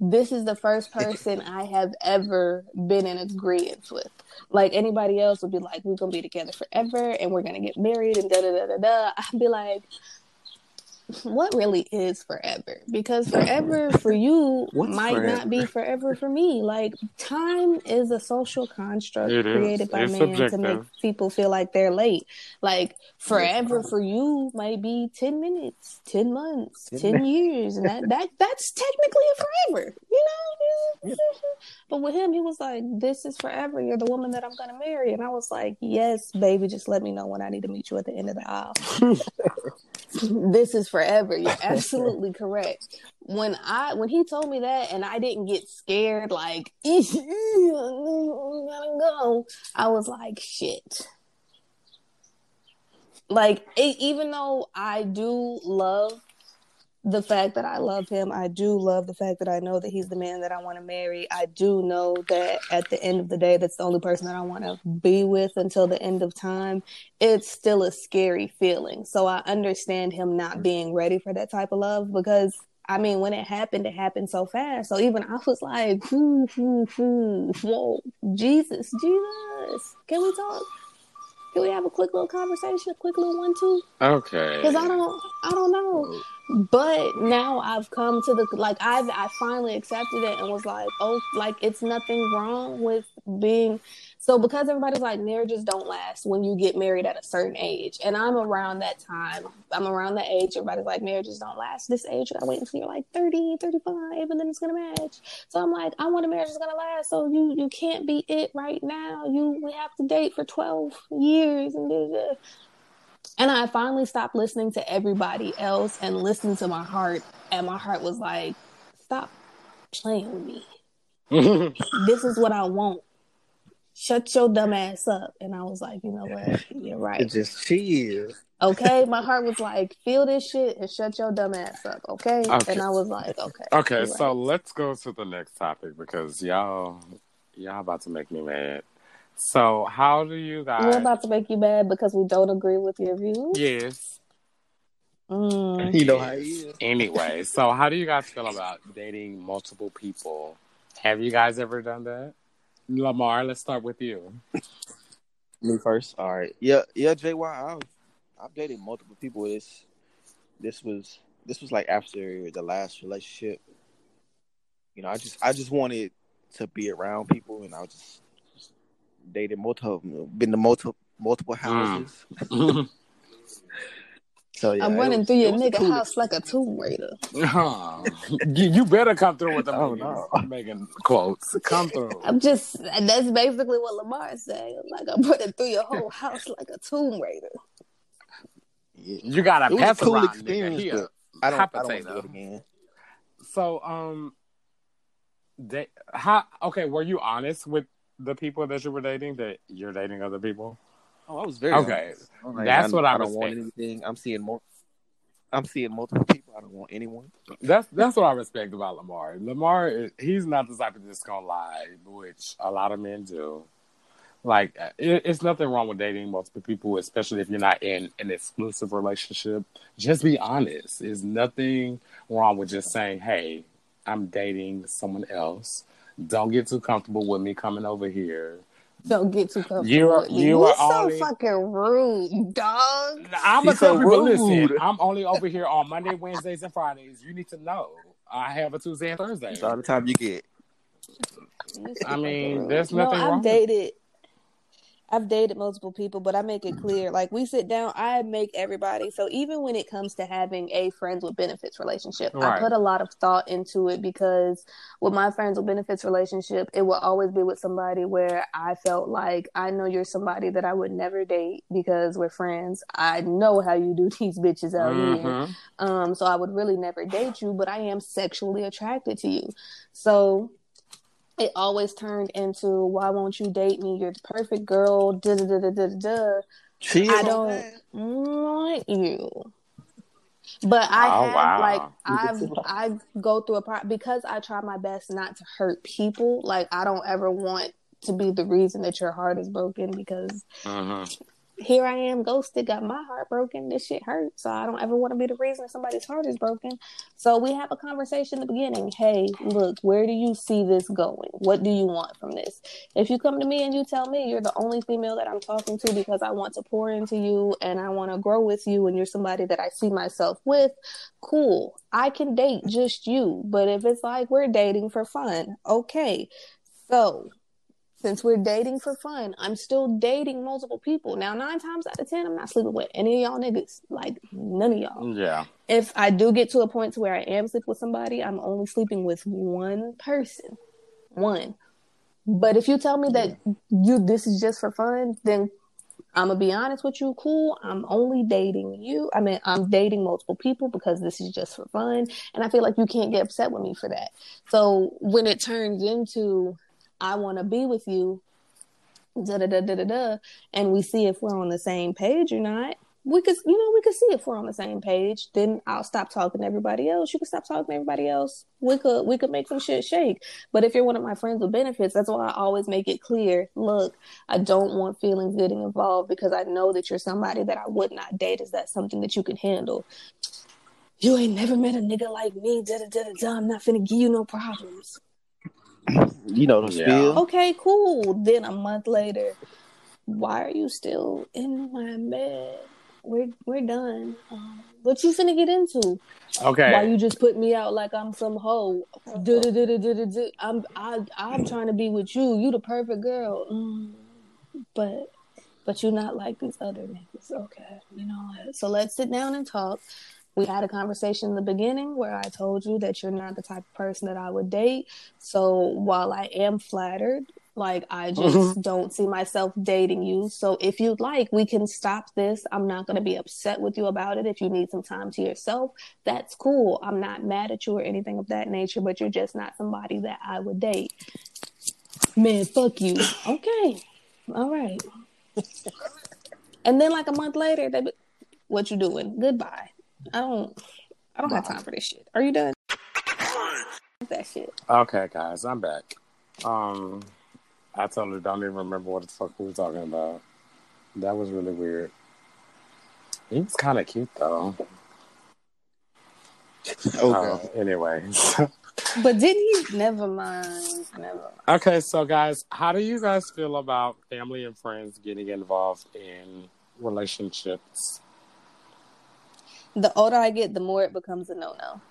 this is the first person I have ever been in agreement with. Like anybody else would be like, we're gonna be together forever and we're gonna get married and da da da da da. I'd be like, what really is forever? Because forever for you What's might forever? not be forever for me. Like time is a social construct It is. created by It's man to make people feel like they're late. Like forever for you might be ten minutes, ten months, 10 years, and that, that that's technically a forever, you know. But with him, he was like, "This is forever. You're the woman that I'm gonna marry," and I was like, "Yes, baby. Just let me know when I need to meet you at the end of the aisle." this is forever. You're absolutely correct. When I when he told me that, and I didn't get scared, like I gotta go. I was like, shit. Like e- even though I do love the fact that I love him, I do love the fact that I know that he's the man that I want to marry. I do know that at the end of the day, that's the only person that I want to be with until the end of time. It's still a scary feeling. So I understand him not mm. being ready for that type of love because I mean, when it happened, it happened so fast. So even I was like, whoo, whoo, whoo, whoa, Jesus, Jesus, can we talk? Can we have a quick little conversation, a quick little one-two? Okay. Because I don't, I don't know. But now I've come to the like I've I finally accepted it and was like, oh, like it's nothing wrong with being so because everybody's like marriages don't last when you get married at a certain age. And I'm around that time. I'm around that age. Everybody's like marriages don't last this age. You gotta wait until you're like 30, 35, and then it's gonna match. So I'm like, I want a marriage that's gonna last. So you you can't be it right now. You we have to date for 12 years and da, da, da. And I finally stopped listening to everybody else and listened to my heart. And my heart was like, stop playing with me. this is what I want. Shut your dumb ass up. And I was like, you know what? You're right. It's just chill. Okay. My heart was like, feel this shit and shut your dumb ass up. Okay. Okay. And I was like, okay. Okay, you're so right. let's go to the next topic because y'all y'all about to make me mad. So how do you guys we're about to make you mad because we don't agree with your views. Yes. Mm. You know how he is. Anyway, so how do you guys feel about dating multiple people? Have you guys ever done that? Lamar, let's start with you. Me first. All right. Yeah, yeah, JY. I've I've dated multiple people. This this was this was like after the last relationship. You know, I just I just wanted to be around people, and I just, just dated multiple, been to multiple multiple houses. So yeah, I'm running was- through your nigga cool house like a Tomb Raider. you, you better come through with the Oh, Megan, no. Megan quotes. Come through. I'm just that's basically what Lamar is saying. Like I'm running through your whole house like a Tomb Raider. Yeah. You got a was a pass cool experience, Here. I don't, hot I don't want to potato. do it again. So, um, they, how? Okay, were you honest with the people that you were dating that you're dating other people? Oh, I was very Okay. Like, that's what I I don't want anything. I'm seeing more. I'm seeing multiple people. I don't want anyone. That's that's what I respect about Lamar. Lamar, is- he's not the type of just gonna lie, which a lot of men do. Like, it, it's nothing wrong with dating multiple people, especially if you're not in an exclusive relationship. Just be honest. There's nothing wrong with just saying, "Hey, I'm dating someone else. Don't get too comfortable with me coming over here." Don't get too comfortable. You are- with you You're are so only- fucking rude, dog. I'm gonna He's tell so people, listen, rude. I'm only over here on Monday, Wednesdays, and Fridays. You need to know I have a Tuesday and Thursday. That's all the time you get. I mean, rude. there's no, nothing I've wrong with- dated. I've dated multiple people, but I make it clear. Like we sit down, I make everybody. So even when it comes to having a friends with benefits relationship, I put a lot of thought into it because with my friends with benefits relationship, it will always be with somebody where I felt like I know you're somebody that I would never date because we're friends. I know how you do these bitches out here. Mhm. Um, so I would really never date you, but I am sexually attracted to you. So it always turned into why won't you date me? You're the perfect girl. Da da da da da da. Chill I don't want you. But I Oh, have wow. like I've. I go through a pro because I try my best not to hurt people. Like I don't ever want to be the reason that your heart is broken because Mhm. Here I am ghosted, got my heart broken. This shit hurts. So I don't ever want to be the reason somebody's heart is broken. So we have a conversation in the beginning. Hey, look, where do you see this going? What do you want from this? If you come to me and you tell me you're the only female that I'm talking to because I want to pour into you and I want to grow with you and you're somebody that I see myself with, cool. I can date just you. But if it's like we're dating for fun, okay. So since we're dating for fun, I'm still dating multiple people. Now, nine times out of ten, I'm not sleeping with any of y'all niggas. Like none of y'all. Yeah. If I do get to a point to where I am sleeping with somebody, I'm only sleeping with one person. One. But if you tell me that you this is just for fun, then I'm gonna be honest with you. Cool. I'm only dating you. I mean, I'm dating multiple people because this is just for fun, and I feel like you can't get upset with me for that. So when it turns into I want to be with you, da da da da da da, and we see if we're on the same page or not. We could, you know, we could see if we're on the same page. Then I'll stop talking to everybody else. You can stop talking to everybody else. We could, we could make some shit shake. But if you're one of my friends with benefits, that's why I always make it clear. Look, I don't want feelings getting involved because I know that you're somebody that I would not date. Is that something that you can handle? You ain't never met a nigga like me. Da da da da da. I'm not finna give you no problems. You know the Yeah. spiel. Okay, cool. Then a month later, why are you still in my bed? We're we're done. Um, what you finna get into? Okay. Why you just put me out like I'm some hoe? Du- du- du- du- du- du- du. I'm I I'm trying to be with you. You the perfect girl. Mm, but but you're not like these other niggas. Okay, you know what? So let's sit down and talk. We had a conversation in the beginning where I told you that you're not the type of person that I would date. So while I am flattered Like, I just don't see myself dating you. So, if you'd like, we can stop this. I'm not going to be upset with you about it. If you need some time to yourself, that's cool. I'm not mad at you or anything of that nature, but you're just not somebody that I would date. Man, fuck you. Okay. All right. and then, like a month later, they be, what you doing? Goodbye. I don't, I don't have time for this shit. Are you done? That shit. Okay, guys, I'm back. Um, I totally don't even remember what the fuck we were talking about. That was really weird. He was kind of cute though. Oh, Uh, anyway. But didn't he? Never mind. Never mind. okay, so guys, how do you guys feel about family and friends getting involved in relationships? The older I get, the more it becomes a no no.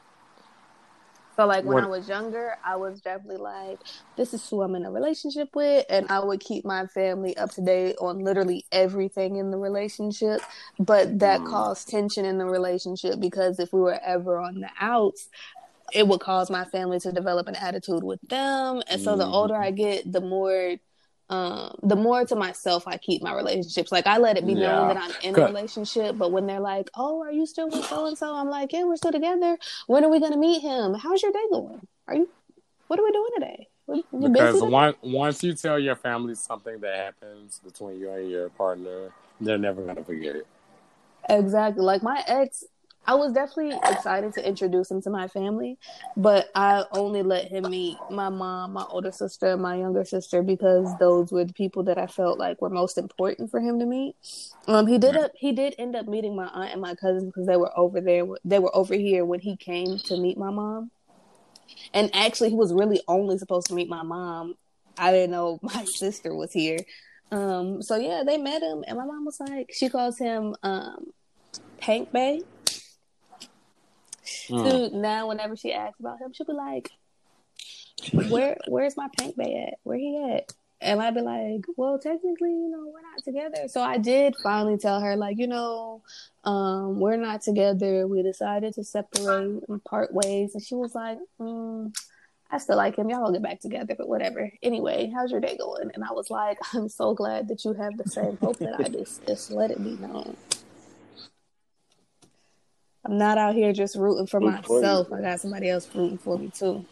So like when What- I was younger, I was definitely like, this is who I'm in a relationship with, and I would keep my family up to date on literally everything in the relationship. But that Mm. caused tension in the relationship because if we were ever on the outs, it would cause my family to develop an attitude with them. And so the Mhm. older I get, the more um the more to myself I keep my relationships. Like I let it be known that I'm in a relationship, but when they're like, "Oh, are you still with so and so?" I'm like, "Yeah, we're still together. When are we going to meet him? How's your day going? Are you What are we doing today? You Because today?" once once you tell your family something that happens between you and your partner, they're never gonna forget it. Exactly. Like my ex, I was definitely excited to introduce him to my family, but I only let him meet my mom, my older sister, and my younger sister because those were the people that I felt like were most important for him to meet. Um, he did up, he did end up meeting my aunt and my cousins because they were over there. They were over here when he came to meet my mom, and actually, he was really only supposed to meet my mom. I didn't know my sister was here. Um, so yeah, they met him, and my mom was like, she calls him um, Pank Bay. Mm. So now, whenever she asks about him, she'll be like, "Where, where's my Pank Bay at? Where he at?" And I'd be like, "Well, technically, you know, we're not together." So I did finally tell her, like, you know, um, we're not together. We decided to separate and part ways. And she was like, mm, "I still like him. Y'all will get back together, but whatever." Anyway, how's your day going? And I was like, "I'm so glad that you have the same hope that I do. Just let it be known." I'm not out here just rooting for Rooting for myself. I got somebody else rooting for me too.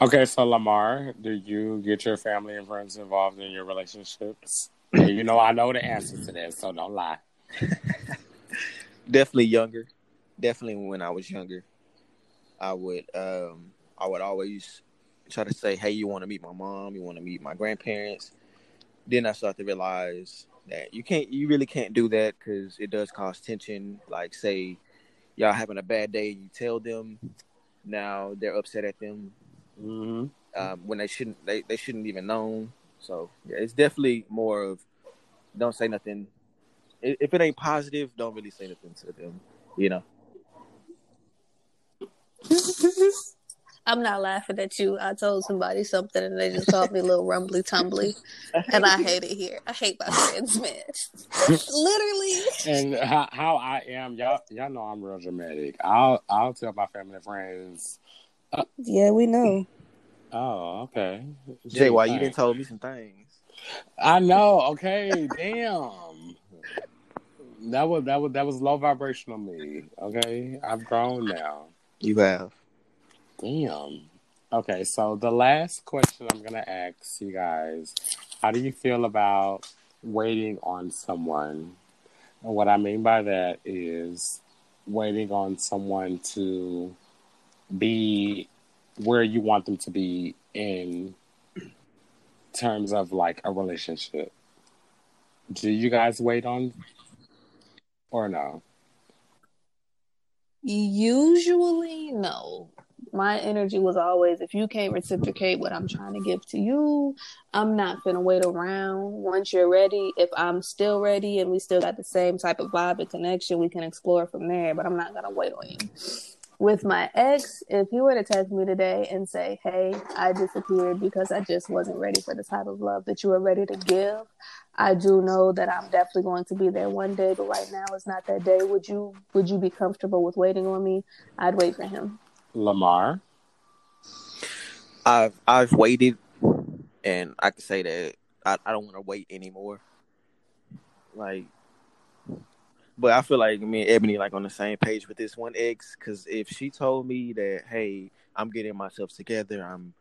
Okay, so Lamar, do you get your family and friends involved in your relationships? You know I know the answer to that, so don't lie. Definitely younger. Definitely when I was younger, I would um I would always try to say, "Hey, you want to meet my mom? You want to meet my grandparents?" Then I start to realize that you can't, you really can't do that because it does cause tension. Like, say y'all having a bad day, you tell them, now they're upset at them hmm um, when they shouldn't, they, they shouldn't even known. So yeah, it's definitely more of don't say nothing. If it ain't positive, don't really say nothing to them. You know. I'm not laughing at you. I told somebody something and they just called me a little rumbly tumbly. And I hate it here. I hate my friends, man. Literally. And how, how I am, y'all y'all know I'm real dramatic. I'll I'll tell my family and friends. Uh, yeah, we know. Oh, okay. Jay, why you Thanks. didn't tell me some things? I know. Okay, damn. That was that was that was low vibrational me. Okay, I've grown now. You have. Damn. Okay, so the last question I'm gonna ask you guys: How do you feel about waiting on someone? And what I mean by that is waiting on someone to be where you want them to be in terms of like a relationship. Do you guys wait on or no? Usually, no. My energy was always if you can't reciprocate what I'm trying to give to you, I'm not gonna wait around. Once you're ready, if I'm still ready and we still got the same type of vibe and connection, we can explore from there, but I'm not gonna wait on you. With my ex, if he were to text me today and say, Hey, I disappeared because I just wasn't ready for the type of love that you were ready to give, I do know that I'm definitely going to be there one day, but right now it's not that day. Would you would you be comfortable with waiting on me? I'd wait for him. Lamar? I've I've waited and I can say that I, I don't want to wait anymore. Like, but I feel like me and Ebony like on the same page with this one ex because if she told me that, hey, I'm getting myself together, I'm,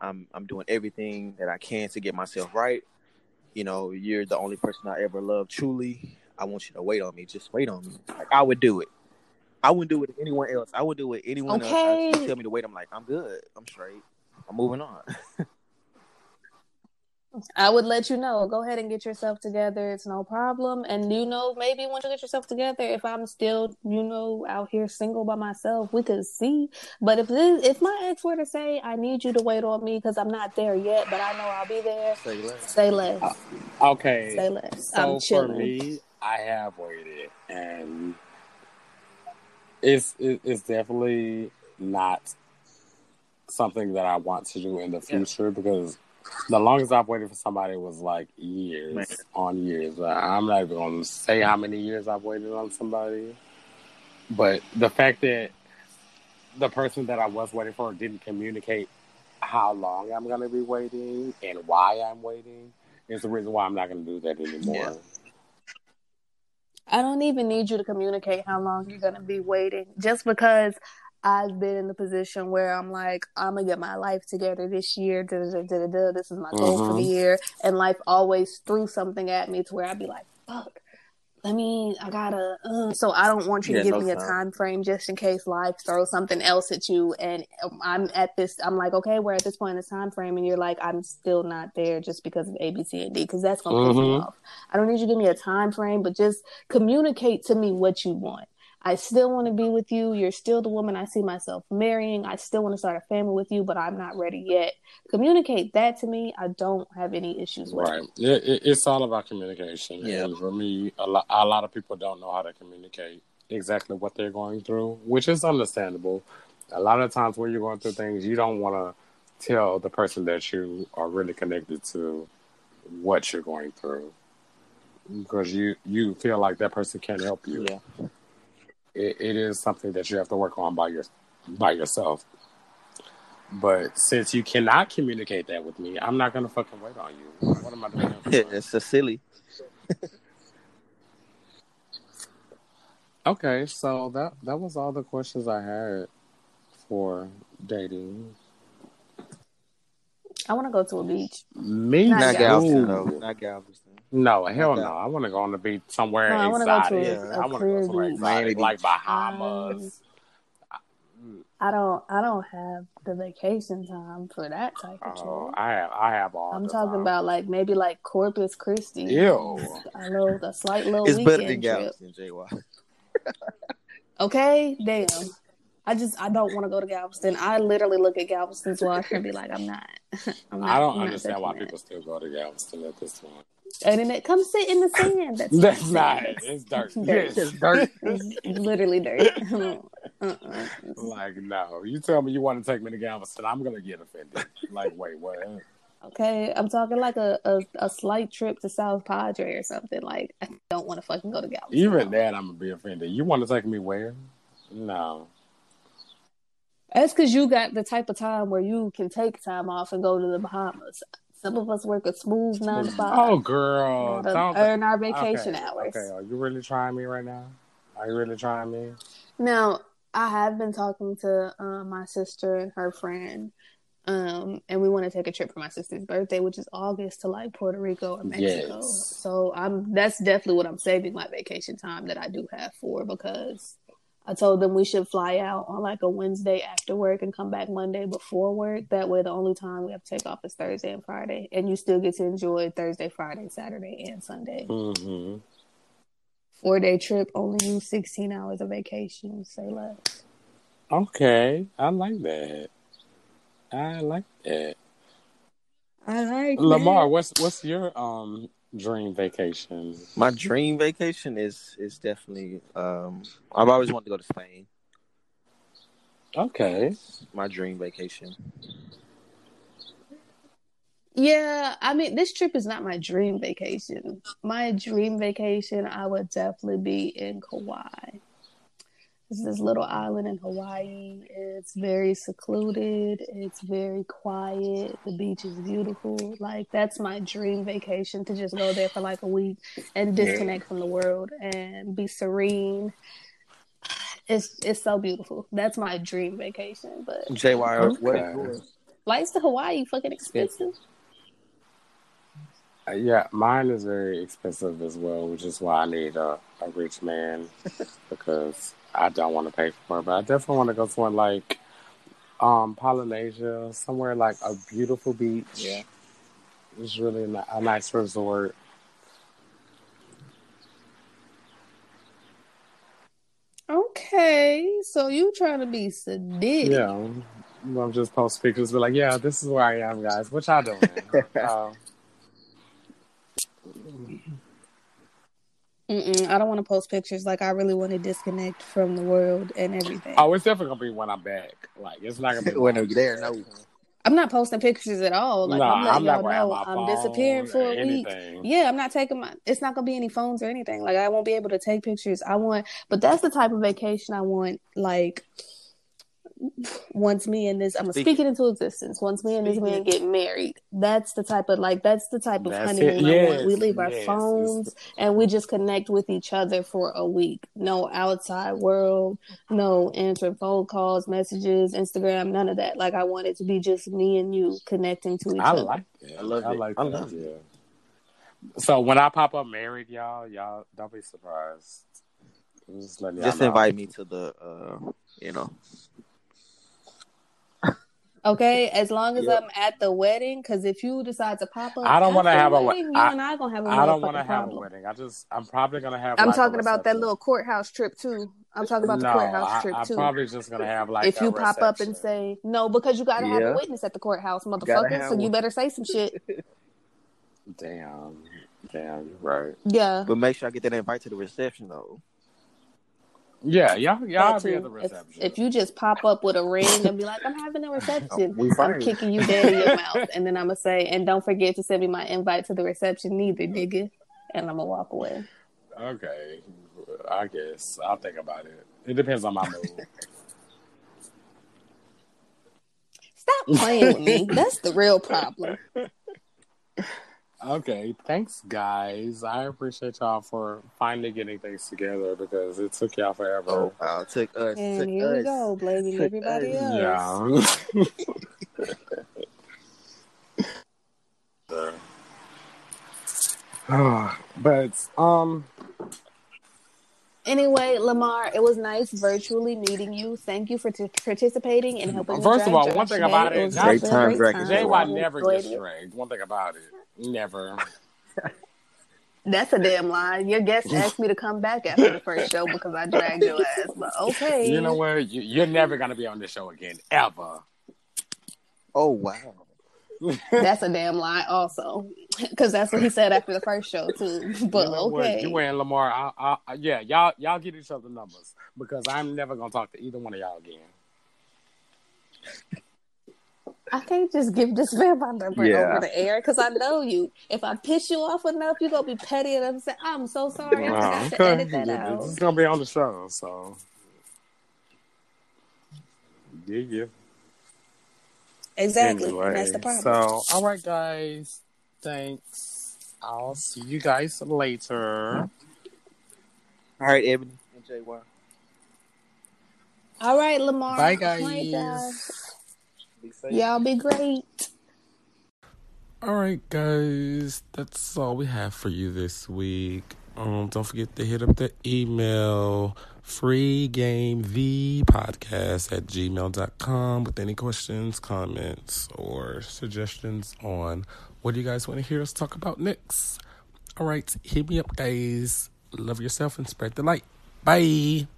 I'm, I'm doing everything that I can to get myself right. You know, you're the only person I ever loved truly. I want you to wait on me. Just wait on me. Like I would do it. I wouldn't do it with anyone else. I would do it with anyone Okay. else. You tell me to wait. I'm like, I'm good. I'm straight. I'm moving on. I would let you know. Go ahead and get yourself together. It's no problem. And you know, maybe once you get yourself together, if I'm still, you know, out here single by myself, we could see. But if this, if my ex were to say, "I need you to wait on me because I'm not there yet, but I know I'll be there," Say less. say less. Uh, okay. Say less. So I'm for me, I have waited, and it's it, it's definitely not something that I want to do in the Yeah. future because the longest I've waited for somebody was like years Man. on years. I'm not even going to say how many years I've waited on somebody, but the fact that the person that I was waiting for didn't communicate how long I'm going to be waiting and why I'm waiting is the reason why I'm not going to do that anymore. Yeah. I don't even need you to communicate how long you're gonna be waiting. Just because I've been in the position where I'm like, I'm gonna get my life together this year. Da, da, da, da, da, this is my goal for the Mhm. year, and life always threw something at me to where I'd be like, "Fuck, let me. I gotta." Uh. So I don't want you Yeah, to give no me a time. time frame just in case life throws something else at you, and um, I'm at this. I'm like, okay, we're at this point in the time frame, and you're like, I'm still not there just because of A, B, C, and D, because that's gonna piss me Mhm. off. I don't need you to give me a time frame, but just communicate to me what you want. I still want to be with you. You're still the woman I see myself marrying. I still want to start a family with you, but I'm not ready yet. Communicate that to me. I don't have any issues with Right. it. It, it, it's all about communication. Yeah. And for me, a lot, a lot of people don't know how to communicate exactly what they're going through, which is understandable. A lot of times when you're going through things, you don't want to tell the person that you are really connected to what you're going through because you, you feel like that person can't help you. Yeah. It, it is something that you have to work on by your by yourself. But since you cannot communicate that with me, I'm not gonna fucking wait on you. What am I doing? it's a silly. Okay, so that that was all the questions I had for dating. I want to go to a beach. Me Not Not Galveston. Galveston, too. Not Galveston. No, hell no. I want to go on the beach somewhere No, I wanna go to exotic. a- I a want to go somewhere beach. exotic, Miami like Bahamas. Um, I don't. I don't have the vacation time for that type of Oh, trip. I have, I have all. I'm the talking time. about like maybe like Corpus Christi. Ew. I know a slight little It's better than weekend trip. Galveston, JY. Okay, damn. I just I don't want to go to Galveston. I literally look at Galveston's water and be like, I'm not. I'm not I don't I'm not understand why touching people still go to Galveston at this point. That. And then it comes sit in the sand. That's, That's not not. sand. It's dirt. Dirt. Yes, dirt. It's literally dirt. uh-uh. Like no, you tell me you want to take me to Galveston, I'm gonna get offended. Like wait, what? Okay, I'm talking like a, a, a slight trip to South Padre or something. Like I don't want to fucking go to Galveston. Even that, I'm gonna be offended. You want to take me where? No. That's because you got the type of time where you can take time off and go to the Bahamas. Some of us work a smooth nine to five. Oh, girl, to don't. earn our vacation okay, hours. Okay, are you really trying me right now? Are you really trying me? Now, I have been talking to uh, my sister and her friend, um, and we want to take a trip for my sister's birthday, which is August, to like Puerto Rico or Mexico. Yes. So I'm that's definitely what I'm saving my vacation time that I do have for because I told them we should fly out on like a Wednesday after work and come back Monday before work. That way, the only time we have to take off is Thursday and Friday, and you still get to enjoy Thursday, Friday, Saturday, and Sunday. Mm-hmm. Four day trip, only use 16 hours of vacation. Say less. Okay, I like that. I like that. I like Lamar, what's what's your um dream vacation? My dream vacation is is definitely. Um, I've always wanted to go to Spain. Okay. My dream vacation. Yeah, I mean, this trip is not my dream vacation. My dream vacation, I would definitely be in Kauai. It's this little island in Hawaii. It's very secluded. It's very quiet. The beach is beautiful. Like that's my dream vacation to just go there for like a week and disconnect from the world and be serene. It's it's so beautiful. That's my dream vacation. But JY, what is yours? flights to Hawaii fucking expensive. Uh, Yeah, mine is very expensive as well, which is why I need a, a rich man because I don't want to pay for it. But I definitely want to go somewhere like um, Polynesia, somewhere like a beautiful beach. Yeah. It's really a, a nice resort. Okay, so you trying to be sedated? Yeah. I'm just post pictures, be like, yeah, this is where I am, guys. What y'all doing? uh, Mm-mm, I don't want to post pictures. Like I really want to disconnect from the world and everything. oh, it's definitely gonna be when I'm back. Like, it's not gonna be when you're there, no. I'm not posting pictures at all. Like Nah, I'm letting I'm not y'all know my I'm disappearing for a week. Yeah, I'm not taking my. It's not gonna be any phones or anything. Like I won't be able to take pictures. I want, but that's the type of vacation I want. Like once me and this, I'm gonna Speak- speak it into existence. Once me and this man it. get married, that's the type of like that's the type of That's honeymoon it. I want. We Yes, leave our yes. phones and we just connect with each other for a week. No outside world, no answering phone calls, messages, Instagram, none of that. Like I want it to be just me and you connecting to each other. I other. like it. I love I it. like I that. love yeah. So when I pop up married, y'all, y'all don't be surprised. Just Just invite me to the, uh, you know. Okay, as long as Yep. I'm at the wedding, because if you decide to pop up, I don't want to have a we- wedding. I- you and I gonna have a I don't want to have a wedding. I just I'm probably gonna have. I'm like, a talking about that little courthouse trip too. I'm talking about the courthouse I, trip I'm too. probably just gonna have like. if a you pop up and say no, because you gotta have a witness at the courthouse, Gotta motherfucker. have So you better say some shit. "Damn, damn, you're right." Yeah, But make sure I get that invite to the reception, though. Yeah, y'all, y'all be at the If, reception. if you just pop up with a ring and be like, "I'm having a oh, reception," we I'm kicking you dead in your mouth, and then I'm gonna say, "And don't forget to send me my invite to the reception, neither, nigga." And I'm gonna walk away. Okay, I guess I'll think about it. It depends on my mood. Stop playing with me. That's the real problem. Okay, thanks, guys. I appreciate y'all for finally getting things together because it took y'all forever. Oh, wow. Took us. And took here we go, blaming Took everybody us. else. Yeah. but um, Anyway, Lamar, it was nice virtually meeting you. Thank you for t- participating and helping. me First of all, Josh one thing today. about it, was Josh- Great time great time. JY I never enjoyed gets dragged. One thing about it, never. That's a damn lie. Your guest asked me to come back after the first show because I dragged your ass. But okay, You know what? You, you're never gonna be on this show again, ever. Oh, wow. That's a damn lie. Also, because that's what he said after the first show too. But you know what? okay, You and Lamar, I, I, I, yeah, y'all, y'all get each other numbers because I'm never gonna talk to either one of y'all again. I can't just give this man my number Yeah. over the air because I know you. If I piss you off enough, you're gonna be petty enough to say, "I'm so sorry, I Wow, forgot to edit that Yeah, out." This is gonna be on the show, so yeah, yeah. Exactly. Anyway, That's the problem. So, all right, guys. Thanks. I'll see you guys later. All right, Ebony and JY. All right, Lamar. Bye, guys. night, guys. Be. Y'all be great. All right, guys, that's all we have for you this week. Um, don't forget to hit up the email freegamevpodcast at gmail.com with any questions, comments, or suggestions on what do you guys want to hear us talk about next. All right, hit me up, guys. Love yourself and spread the light. Bye.